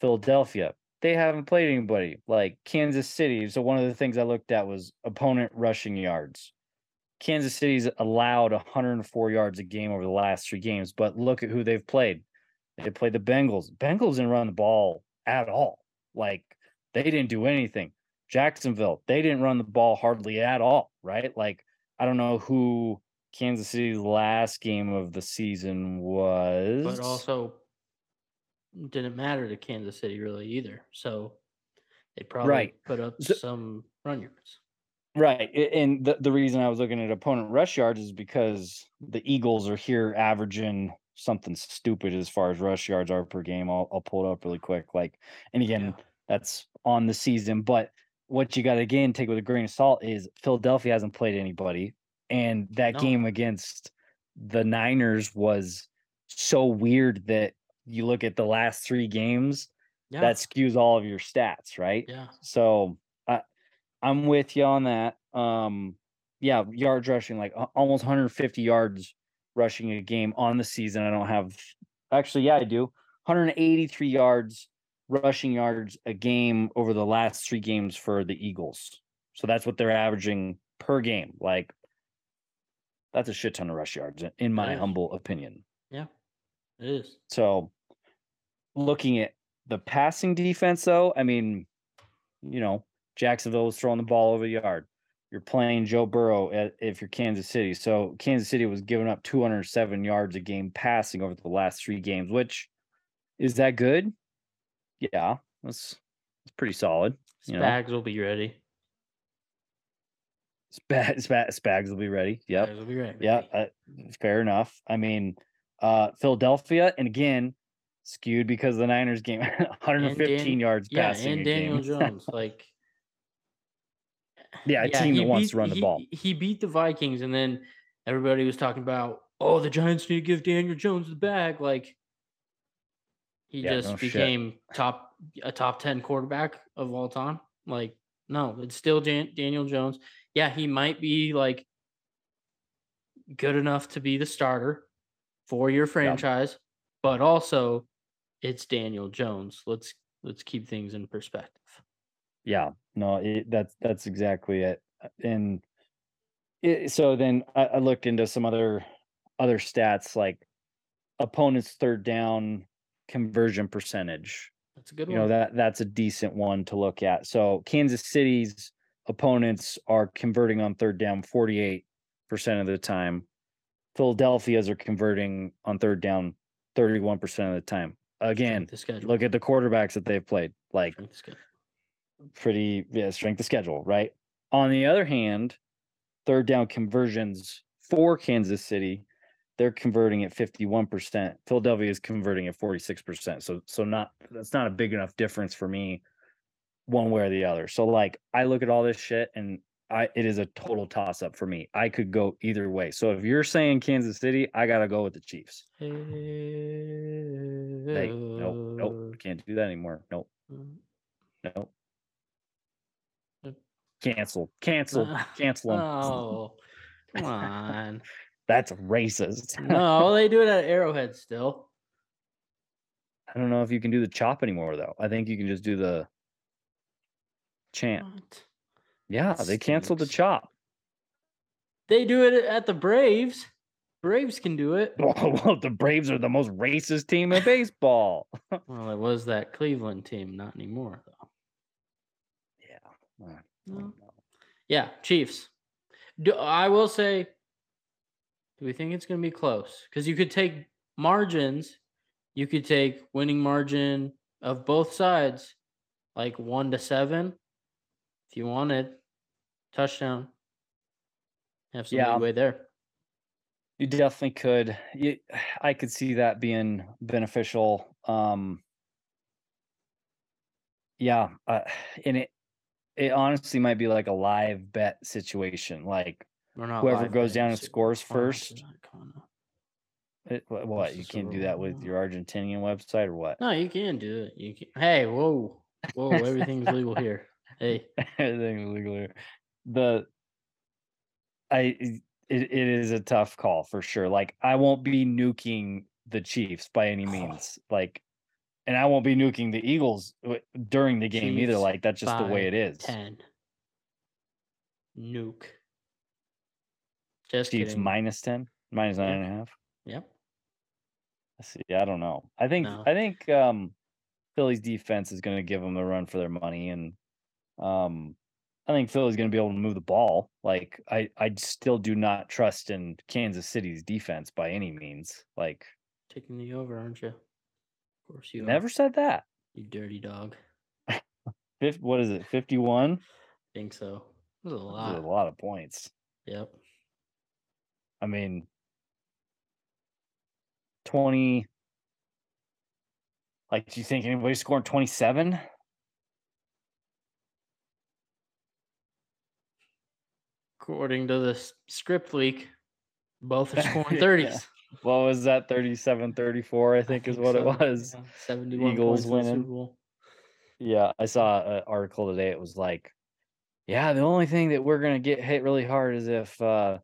S1: Philadelphia, they haven't played anybody. Like Kansas City. So one of the things I looked at was opponent rushing yards. Kansas City's allowed 104 yards a game over the last three games, but look at who they've played. They played the Bengals. Bengals didn't run the ball at all. Like they didn't do anything. Jacksonville, they didn't run the ball hardly at all, right? Like I don't know who Kansas City's last game of the season was.
S3: But also didn't matter to Kansas City really either. So they probably
S1: Right.
S3: put up
S1: So-
S3: some run yards.
S1: Right. And the, the reason I was looking at opponent rush yards is because the Eagles are here averaging something stupid as far as rush yards are per game. I'll, I'll pull it up really quick. Like, and again,
S3: Yeah.
S1: That's on the season. But what you got to again take with a grain of salt is Philadelphia hasn't played anybody. And that
S3: No.
S1: game against the Niners was so weird that you look at the last three games,
S3: Yeah.
S1: that skews all of your stats, right?
S3: yeah.
S1: So I I'm with you on that. Um yeah, yards rushing like almost 150 yards rushing a game on the season. I don't have actually yeah, I do. 183 yards rushing yards a game over the last 3 games for the Eagles. So that's what they're averaging per game. Like that's a shit ton of rush yards in- in my humble opinion.
S3: Yeah. It is.
S1: So looking at the passing defense, though, I mean, you know, Jacksonville was throwing the ball over the yard. You're playing Joe Burrow at, if you're Kansas City. So Kansas City was giving up 207 yards a game passing over the last three games, which is that good? Yeah, that's that's pretty solid. You know,
S3: Spags will be ready.
S1: Spag, Spag, Spags will be ready. Yep.
S3: Spags will be ready.
S1: Yeah, uh, fair enough. I mean, uh Philadelphia, and again, skewed because of the Niners game, 115 yards
S3: yeah,
S1: passing.
S3: and Daniel
S1: game.
S3: Jones. Like
S1: Yeah, a team
S3: he
S1: that wants to run the ball.
S3: He beat the Vikings, and then everybody was talking about, oh, the Giants need to give Daniel Jones the bag. Like he
S1: Yeah,
S3: just
S1: no shit.
S3: became top a top ten quarterback of all time. Like no, it's still Jan- Daniel Jones. Yeah, he might be like good enough to be the starter for your franchise, but also it's Daniel Jones. Let's let's keep things in perspective.
S1: Yeah, no, it, that's that's exactly it. And it, so then I, I looked into some other other stats like opponents' third down conversion percentage.
S3: That's a good
S1: you
S3: one.
S1: know that that's a decent one to look at. So Kansas City's opponents are converting on third down 48% of the time. Philadelphia's are converting on third down 31% of the time. Again, look at the quarterbacks that they've played. Like
S3: Strength of schedule.
S1: pretty yeah, strength of schedule, right? On the other hand, third down conversions for Kansas City, they're converting at 51%. Philadelphia is converting at 46%. So so not that's not a big enough difference for me one way or the other. So like I look at all this shit and I it is a total toss up for me. I could go either way. So if you're saying Kansas City, I got to go with the Chiefs. Hey, nope, nope, can't do that anymore. Nope, nope.
S3: Cancel,
S1: Cancel, cancel,
S3: Ah,
S1: cancel 'em.
S3: Oh, come on.
S1: That's racist.
S3: No, they do it at Arrowhead still.
S1: I don't know if you can do the chop anymore though. I think you can just do the chant.
S3: What?
S1: Yeah,
S3: That
S1: they canceled the chop.
S3: They do it at the Braves. Braves can do it.
S1: well, the Braves are the most racist team in baseball.
S3: Well, it was that Cleveland team, not anymore though.
S1: yeah.
S3: no. Yeah, Chiefs. Do, I will say, Do we think it's going to be close? Because you could take margins. You could take winning margin of both sides, like one to seven, if you wanted. Touchdown. Have some
S1: Yeah.
S3: leeway there.
S1: You definitely could. You, I could see that being beneficial. Um, yeah, uh, and it it honestly might be like a live bet situation. Like
S3: We're not
S1: Whoever
S3: live
S1: goes down and scores
S3: Bowl. We're not
S1: first.
S3: doing that, come on now.
S1: it, wha-
S3: What's
S1: what you can't do that with your Argentinian website or what?
S3: No, you can do it. You can. Hey, whoa, whoa! Everything's legal here. Hey,
S1: Everything's legal here. The I it, it is a tough call for sure. Like I won't be nuking the Chiefs by any means. Like and I won't be nuking the Eagles uh, during the game either. Like that's just the way it is.
S3: ten. Nuke. Just
S1: Chiefs
S3: kidding.
S1: minus 10, minus nine
S3: Yeah.
S1: and a half.
S3: Yep.
S1: Let's see. I don't know. I think
S3: No.
S1: I think um Philly's defense is going to give them a run for their money, and um I think Philly's going to be able to move the ball. Like I I still do not trust in Kansas City's defense by any means. Like
S3: Taking the over, aren't you? Of course you are.
S1: never said that.
S3: You dirty dog.
S1: What is it? Fifty one.
S3: Think so. That's a
S1: A
S3: lot.
S1: lot of points.
S3: Yep.
S1: I mean, twenty. Like, do you think anybody's scoring twenty seven?
S3: According to this script leak, both are scoring
S1: Yeah.
S3: 30s.
S1: What was that? 37 34, I think, is what it was.
S3: yeah. 71
S1: Eagles
S3: points in the Super
S1: winning. Yeah, I saw an article today. It was like, yeah, the only thing that we're gonna get hit really hard is if uh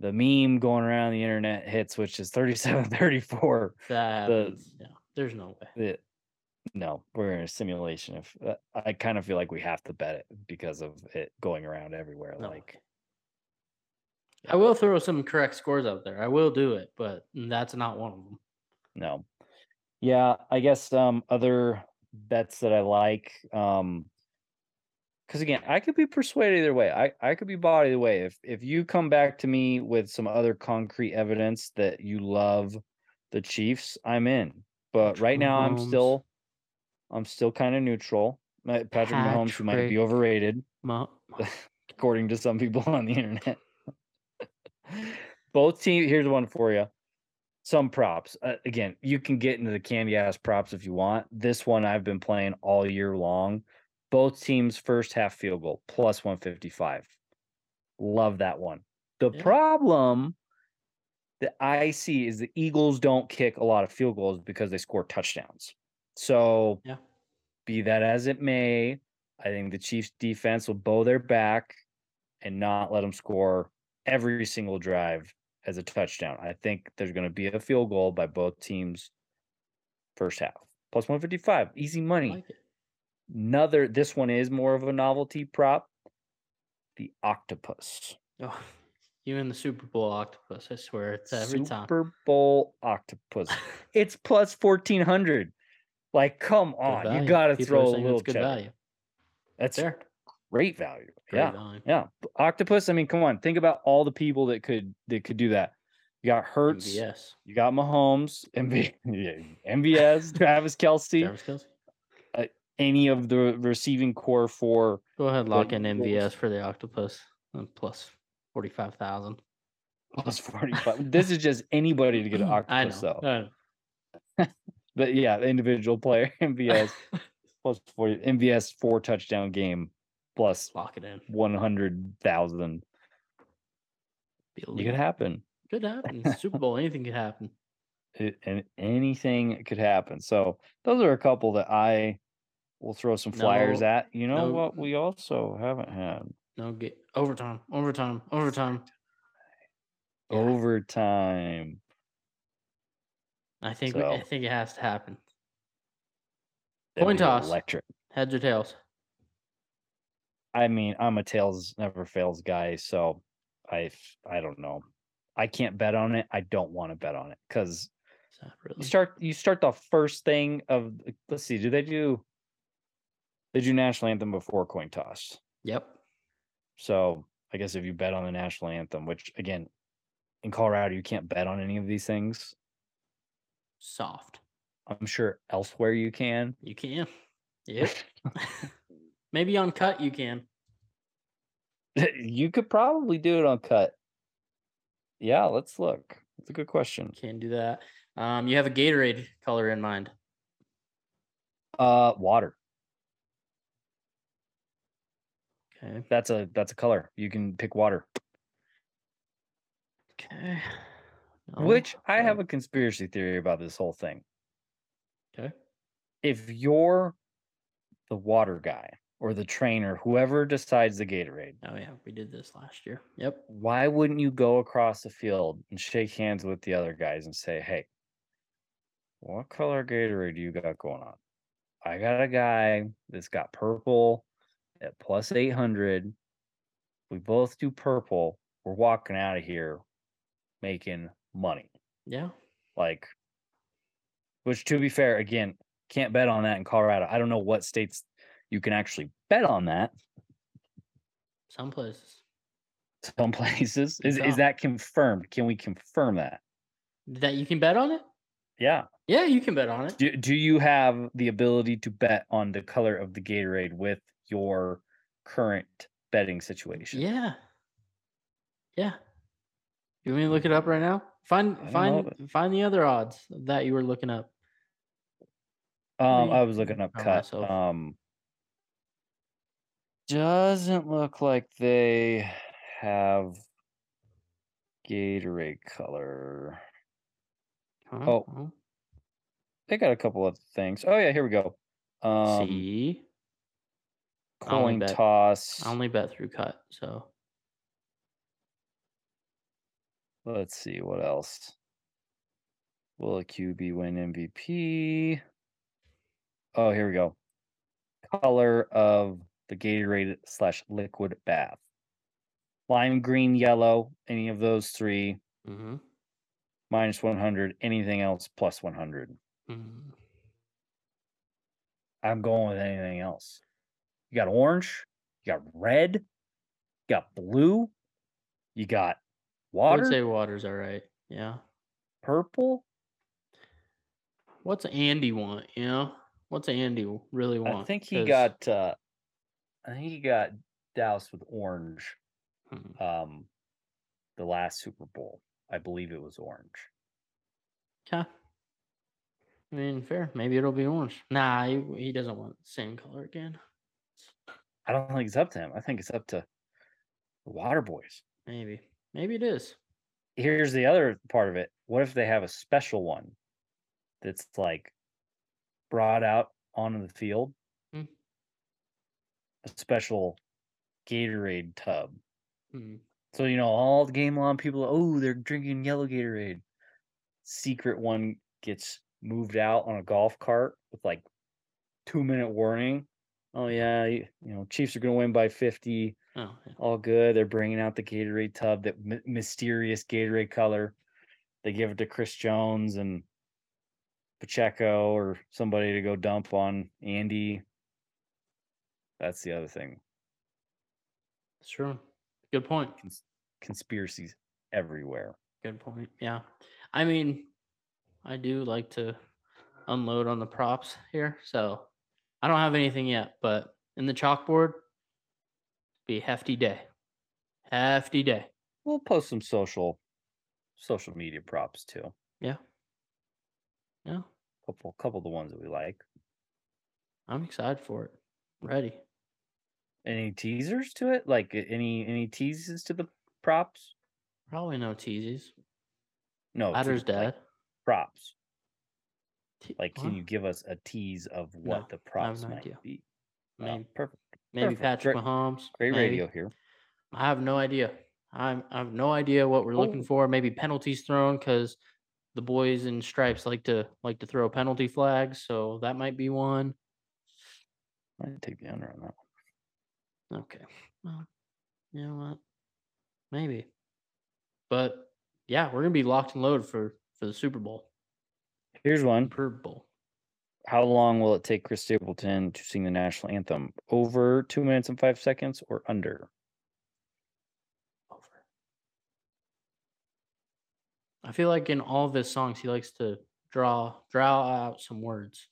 S1: the meme going around the internet hits, which is 37 34.
S3: That
S1: The-
S3: yeah. There's no way.
S1: It, no, we're in a simulation. If uh, I kind of feel like we have to bet it because of it going around everywhere.
S3: No
S1: like,
S3: way. I will throw some correct scores out there. I will do it, but that's not one of them.
S1: no. Yeah, I guess um other bets that I like. Um because again, I could be persuaded either way. I, I could be bought either way. If if you come back to me with some other concrete evidence that you love the Chiefs, I'm in. But
S3: Patrick
S1: right now I'm still I'm still kind of neutral. Uh, Patrick Mahomes who might be overrated. According to some people on the internet. Both teams. Here's one for you. Some props. Uh, again, you can get into the candy ass props if you want. This one I've been playing all year long. Both teams first half field goal plus 155. Love that one. The
S3: Yeah.
S1: problem that I see is the Eagles don't kick a lot of field goals because they score touchdowns. So,
S3: Yeah.
S1: be that as it may, I think the Chiefs defense will bow their back and not let them score every single drive as a touchdown. I think there's going to be a field goal by both teams first half. Plus 155, easy money.
S3: like.
S1: Another this one is more of a novelty prop. The octopus.
S3: Oh, you in the Super Bowl octopus. I swear it's every time.
S1: Super Bowl octopus. It's plus 1400. Like come on, you got to throw a little
S3: that's good
S1: cheddar.
S3: value.
S1: That's
S3: There.
S1: great value.
S3: Great
S1: yeah.
S3: value.
S1: Yeah, octopus. I mean, come on. Think about all the people that could that could do that. You got Hurts.
S3: Yes.
S1: You got Mahomes, MV, MVS, Travis Kelce,
S3: Travis Kelce.
S1: Any of the receiving corps for
S3: Go ahead, lock in MVS for the octopus. Plus forty five thousand.
S1: plus forty five. this is just anybody to get an
S3: I
S1: octopus,
S3: know.
S1: though.
S3: I know.
S1: But yeah, the individual player MVS plus forty MVS four touchdown game plus
S3: Lock it in.
S1: one hundred thousand. It could happen.
S3: Could happen. Super Bowl. Anything could happen.
S1: it, and anything could happen. So those are a couple that I will throw some flyers
S3: No-
S1: at. You know
S3: no-
S1: what we also haven't had
S3: No get overtime. Overtime. Overtime. Yeah.
S1: overtime.
S3: I think we, I think it has to happen. Coin toss.
S1: electric.
S3: Heads or tails.
S1: I mean, I'm a tails never fails guy, so I I don't know. I can't bet on it. I don't want to bet on it because
S3: that
S1: you start you start the first thing of let's see, do they do they do national anthem before coin toss?
S3: Yep.
S1: So I guess if you bet on the national anthem, which again, in Colorado, you can't bet on any of these things.
S3: Soft.
S1: I'm sure elsewhere you can.
S3: You can. Yep. Maybe on cut you can.
S1: you could probably do it on cut. Yeah, let's look. That's a good question.
S3: Can do that. Um, you have a Gatorade color in mind.
S1: Uh, water.
S3: Okay.
S1: That's a that's a color. You can pick water.
S3: Okay. No,
S1: Which I have a conspiracy theory about this whole thing.
S3: Okay.
S1: If you're the water guy or the trainer, whoever decides the Gatorade,
S3: Oh yeah, we did this last year. Yep.
S1: why wouldn't you go across the field and shake hands with the other guys and say, "Hey, what color Gatorade do you got going on? I got a guy that's got purple at plus 800. We both do purple. We're walking out of here making money."
S3: Yeah.
S1: Like, which to be fair, again, can't bet on that in Colorado. I don't know what states you can actually bet on that.
S3: Some places.
S1: Some places is
S3: Yeah.
S1: is that confirmed? Can we confirm that?
S3: That you can bet on it?
S1: Yeah.
S3: Yeah, you can bet on it.
S1: Do do you have the ability to bet on the color of the Gatorade with your current betting situation?
S3: Yeah. Yeah. You want me to look it up right now? Find find find the other odds that you were looking up.
S1: Um, I was looking up cut. Um, doesn't look like they have Gatorade color.
S3: Huh?
S1: Oh. They got a couple of things. Oh yeah, here we go. Um,
S3: see,
S1: coin
S3: bet-
S1: toss.
S3: I only bet through cut, so
S1: Let's see what else. Will a QB win MVP? Oh, here we go. Color of the Gatorade slash liquid bath. Lime green, yellow, any of those three,
S3: mm-hmm.
S1: minus 100. Anything else, plus 100.
S3: hmm
S1: I'm going with anything else. You got orange, you got red, you got blue, you got
S3: I
S1: water,
S3: would say water's all right. Yeah.
S1: purple.
S3: What's Andy want? You know, what's Andy really want?
S1: I think he
S3: 'Cause-
S1: got uh I think he got doused with orange
S3: Hmm.
S1: um the last Super Bowl. I believe it was orange.
S3: Yeah. I mean, fair. Maybe it'll be orange. Nah, he, he doesn't want the same color again.
S1: I don't think it's up to him. I think it's up to the Water Boys.
S3: Maybe. Maybe it is.
S1: Here's the other part of it. What if they have a special one that's like brought out onto the field?
S3: Hmm.
S1: A special Gatorade tub.
S3: Hmm.
S1: So you know, all the game long people, oh, they're drinking yellow Gatorade. Secret one gets moved out on a golf cart with like two minute warning. Oh yeah, you, you know, Chiefs are gonna win by fifty.
S3: Oh, yeah.
S1: All good. They're bringing out the Gatorade tub, that my- mysterious Gatorade color. They give it to Chris Jones and Pacheco or somebody to go dump on Andy. That's the other thing.
S3: It's true. Good point.
S1: Cons- conspiracies everywhere.
S3: Good point. Yeah. I mean, I do like to unload on the props here. So I don't have anything yet, but in the chalkboard, be a hefty day. Hefty day.
S1: We'll post some social social media props too.
S3: Yeah. Yeah.
S1: Couple couple of the ones that we like.
S3: I'm excited for it. Ready.
S1: Any teasers to it? Like any any teases to the props?
S3: Probably no teasies.
S1: No,
S3: Batter's
S1: the, like,
S3: dead.
S1: props. Like, can you give us a tease of what
S3: No,
S1: the
S3: I have
S1: props
S3: no
S1: might
S3: idea.
S1: be? Oh,
S3: Maybe,
S1: perfect.
S3: maybe
S1: perfect.
S3: Patrick
S1: Great-
S3: Mahomes.
S1: Great
S3: maybe.
S1: radio here.
S3: I have no idea. I'm, I have no idea what we're looking
S1: Oh.
S3: for. Maybe penalties thrown because the boys in stripes like to like to throw penalty flags, so that might be one.
S1: I'd take the under on that one.
S3: Okay. Well, you know what? Maybe. But yeah, we're gonna be locked and loaded for for the Super Bowl.
S1: Here's one.
S3: Purple.
S1: How long will it take Chris Stapleton to sing the national anthem? Over two minutes and five seconds or under?
S3: Over. I feel like in all of his songs, he likes to draw draw out some words.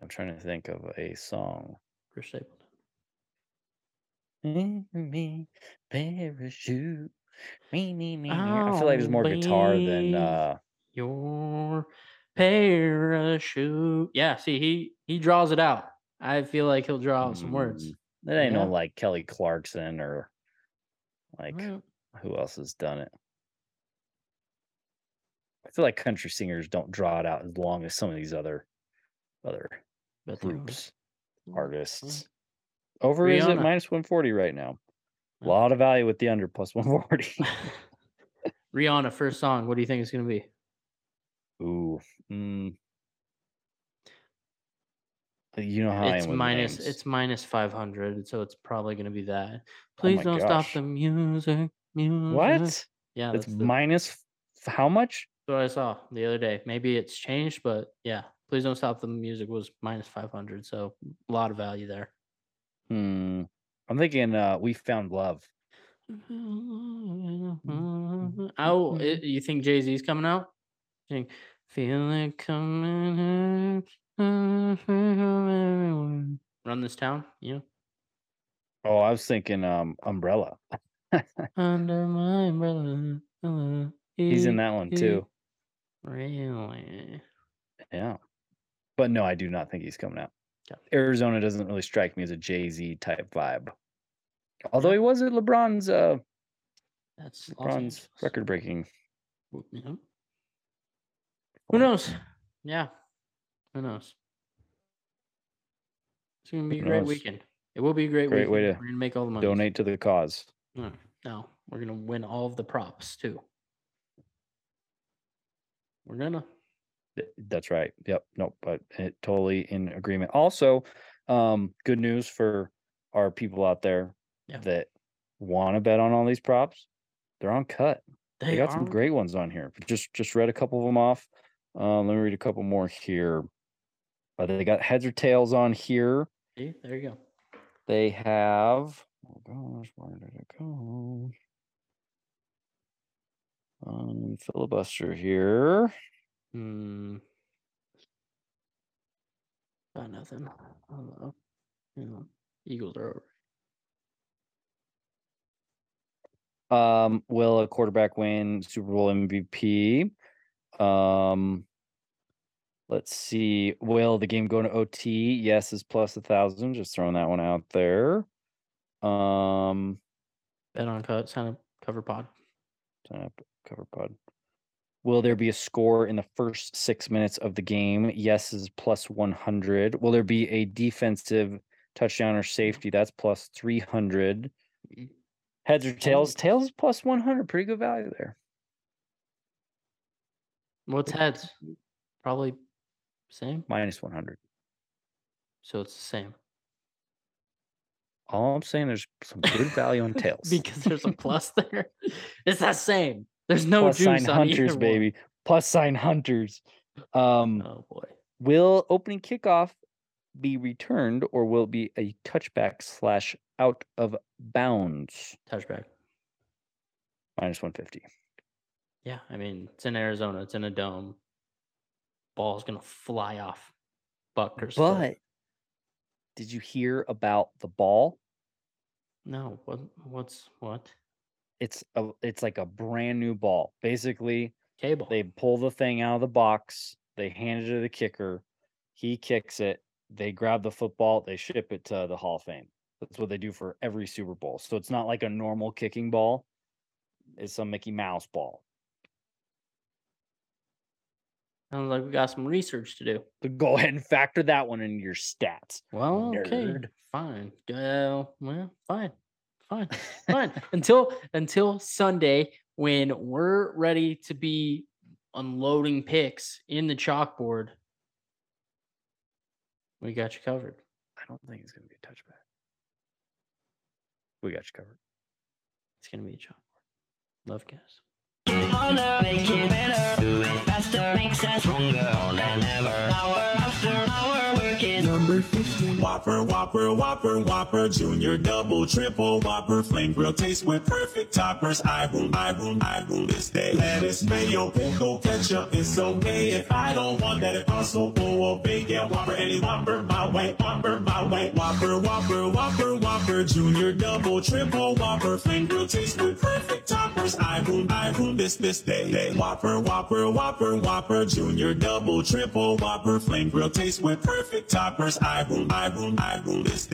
S1: I'm trying to think of a song.
S3: Chris Stapleton.
S1: Me, parachute. Me, me, me. I feel like there's more guitar than uh
S3: Your parachute. Yeah, see, he he draws it out. I feel like he'll draw out some words.
S1: mm, That ain't no like Kelly Clarkson or like
S3: Well,
S1: who else has done it. I feel like country singers don't draw it out as long as some of these other other
S3: but
S1: groups, artists. Over is at minus 140 right now. A lot of value with the under plus 140.
S3: Rihanna, first song. What do you think it's gonna be?
S1: Ooh. Mm. You know how I
S3: It's minus. It's minus five hundred, so it's probably gonna be that.
S1: Oh
S3: Please
S1: my
S3: don't stop the music. Music.
S1: What?
S3: Yeah,
S1: that's,
S3: the,
S1: minus f- how much?
S3: that's what I saw the other day. Maybe it's changed, but yeah. Please don't stop the music was minus five hundred, so a lot of value there.
S1: Hmm. I'm thinking uh we found love.
S3: Oh, i- you think Jay Z's coming out? Think, Feel it coming. Run this town, you know.
S1: Oh, I was thinking um umbrella.
S3: Under my umbrella. uh,
S1: He's in that one too.
S3: Really?
S1: Yeah. But no, I do not think he's coming out. Arizona doesn't really strike me as a Jay-Z type vibe. Although he was at LeBron's uh
S3: That's
S1: LeBron's record breaking.
S3: W- you know? Who knows? Yeah. Who knows? It's gonna be a
S1: Who
S3: great
S1: knows?
S3: weekend. It will be a great,
S1: Great way to
S3: We're gonna make all the money.
S1: Donate to the cause.
S3: No, no, we're gonna win all of the props too. We're gonna.
S1: Th- That's right. Yep. Nope. But it, totally in agreement. Also, um, good news for our people out there
S3: Yeah.
S1: that want to bet on all these props. They're on cut. They, got some great ones on here. Just just read a couple of them off. Um, let me read a couple more here. Uh, they got heads or tails on here.
S3: See, there you go.
S1: They have. Oh gosh, where did it go? Um, filibuster here.
S3: Hmm. Got nothing. Hello. You know, Eagles are over.
S1: Um, will a quarterback win Super Bowl MVP? Um, let's see. Will the game go to OT? Yes, is plus a thousand. Just throwing that one out there. Um,
S3: Bet on cut. Sign up. Cover pod.
S1: sign up cover pod. Will there be a score in the first six minutes of the game? Yes, is plus one hundred. Will there be a defensive touchdown or safety? That's plus three hundred.
S3: Mm.
S1: Heads or tails? Tails is plus one hundred. Pretty good value there.
S3: What's heads? Probably same.
S1: Minus one hundred.
S3: So it's the same
S1: All I'm saying, there's some good value on tails.
S3: because there's a plus there. It's the same. There's no
S1: Plus
S3: juice
S1: sign
S3: on
S1: hunters,
S3: either one.
S1: baby. Plus sign hunters. Um,
S3: Oh boy.
S1: will opening kickoff be returned or will it be a touchback slash out of bounds?
S3: Touchback.
S1: Minus 150.
S3: Yeah, I mean it's in Arizona. It's in a dome. Ball's gonna fly off. Buckers.
S1: But did you hear about the ball?
S3: no, what? What's what?
S1: It's a it's like a brand new ball. Basically,
S3: Cable.
S1: they pull the thing out of the box, they hand it to the kicker, he kicks it, they grab the football, they ship it to the Hall of Fame. That's what they do for every Super Bowl. So it's not like a normal kicking ball. It's a Mickey Mouse ball.
S3: Sounds like we got some research to do.
S1: So go ahead and factor that one into your stats.
S3: Well, okay, fine. Uh, well, fine, fine, fine. until until Sunday when we're ready to be unloading picks in the chalkboard. We got you covered.
S1: I don't think it's gonna be a touchback. We got you covered.
S3: It's gonna be a chalkboard. Love guys.
S4: Harder, make it better, do it faster, makes us stronger than ever. Hour after hour, working. Number 15. Whopper, Whopper, Whopper, Whopper, Junior, Double, Triple, Whopper, Flame Grill taste with perfect toppers. I boom, I boom, I boom this day. Lettuce, mayo, pickle, ketchup, it's okay. If I don't want that, full of bacon. Whopper, any Whopper, my way, Whopper, my way. Whopper, Whopper, Whopper, Whopper, Junior, Double, Triple, Whopper, Flame Grill taste with perfect toppers. I boom, I boom this, this day. day. Whopper, Whopper, Whopper, Whopper, Junior, Double, Triple, Whopper, Flame Grill taste with perfect toppers. I boom, I boom, I boom this.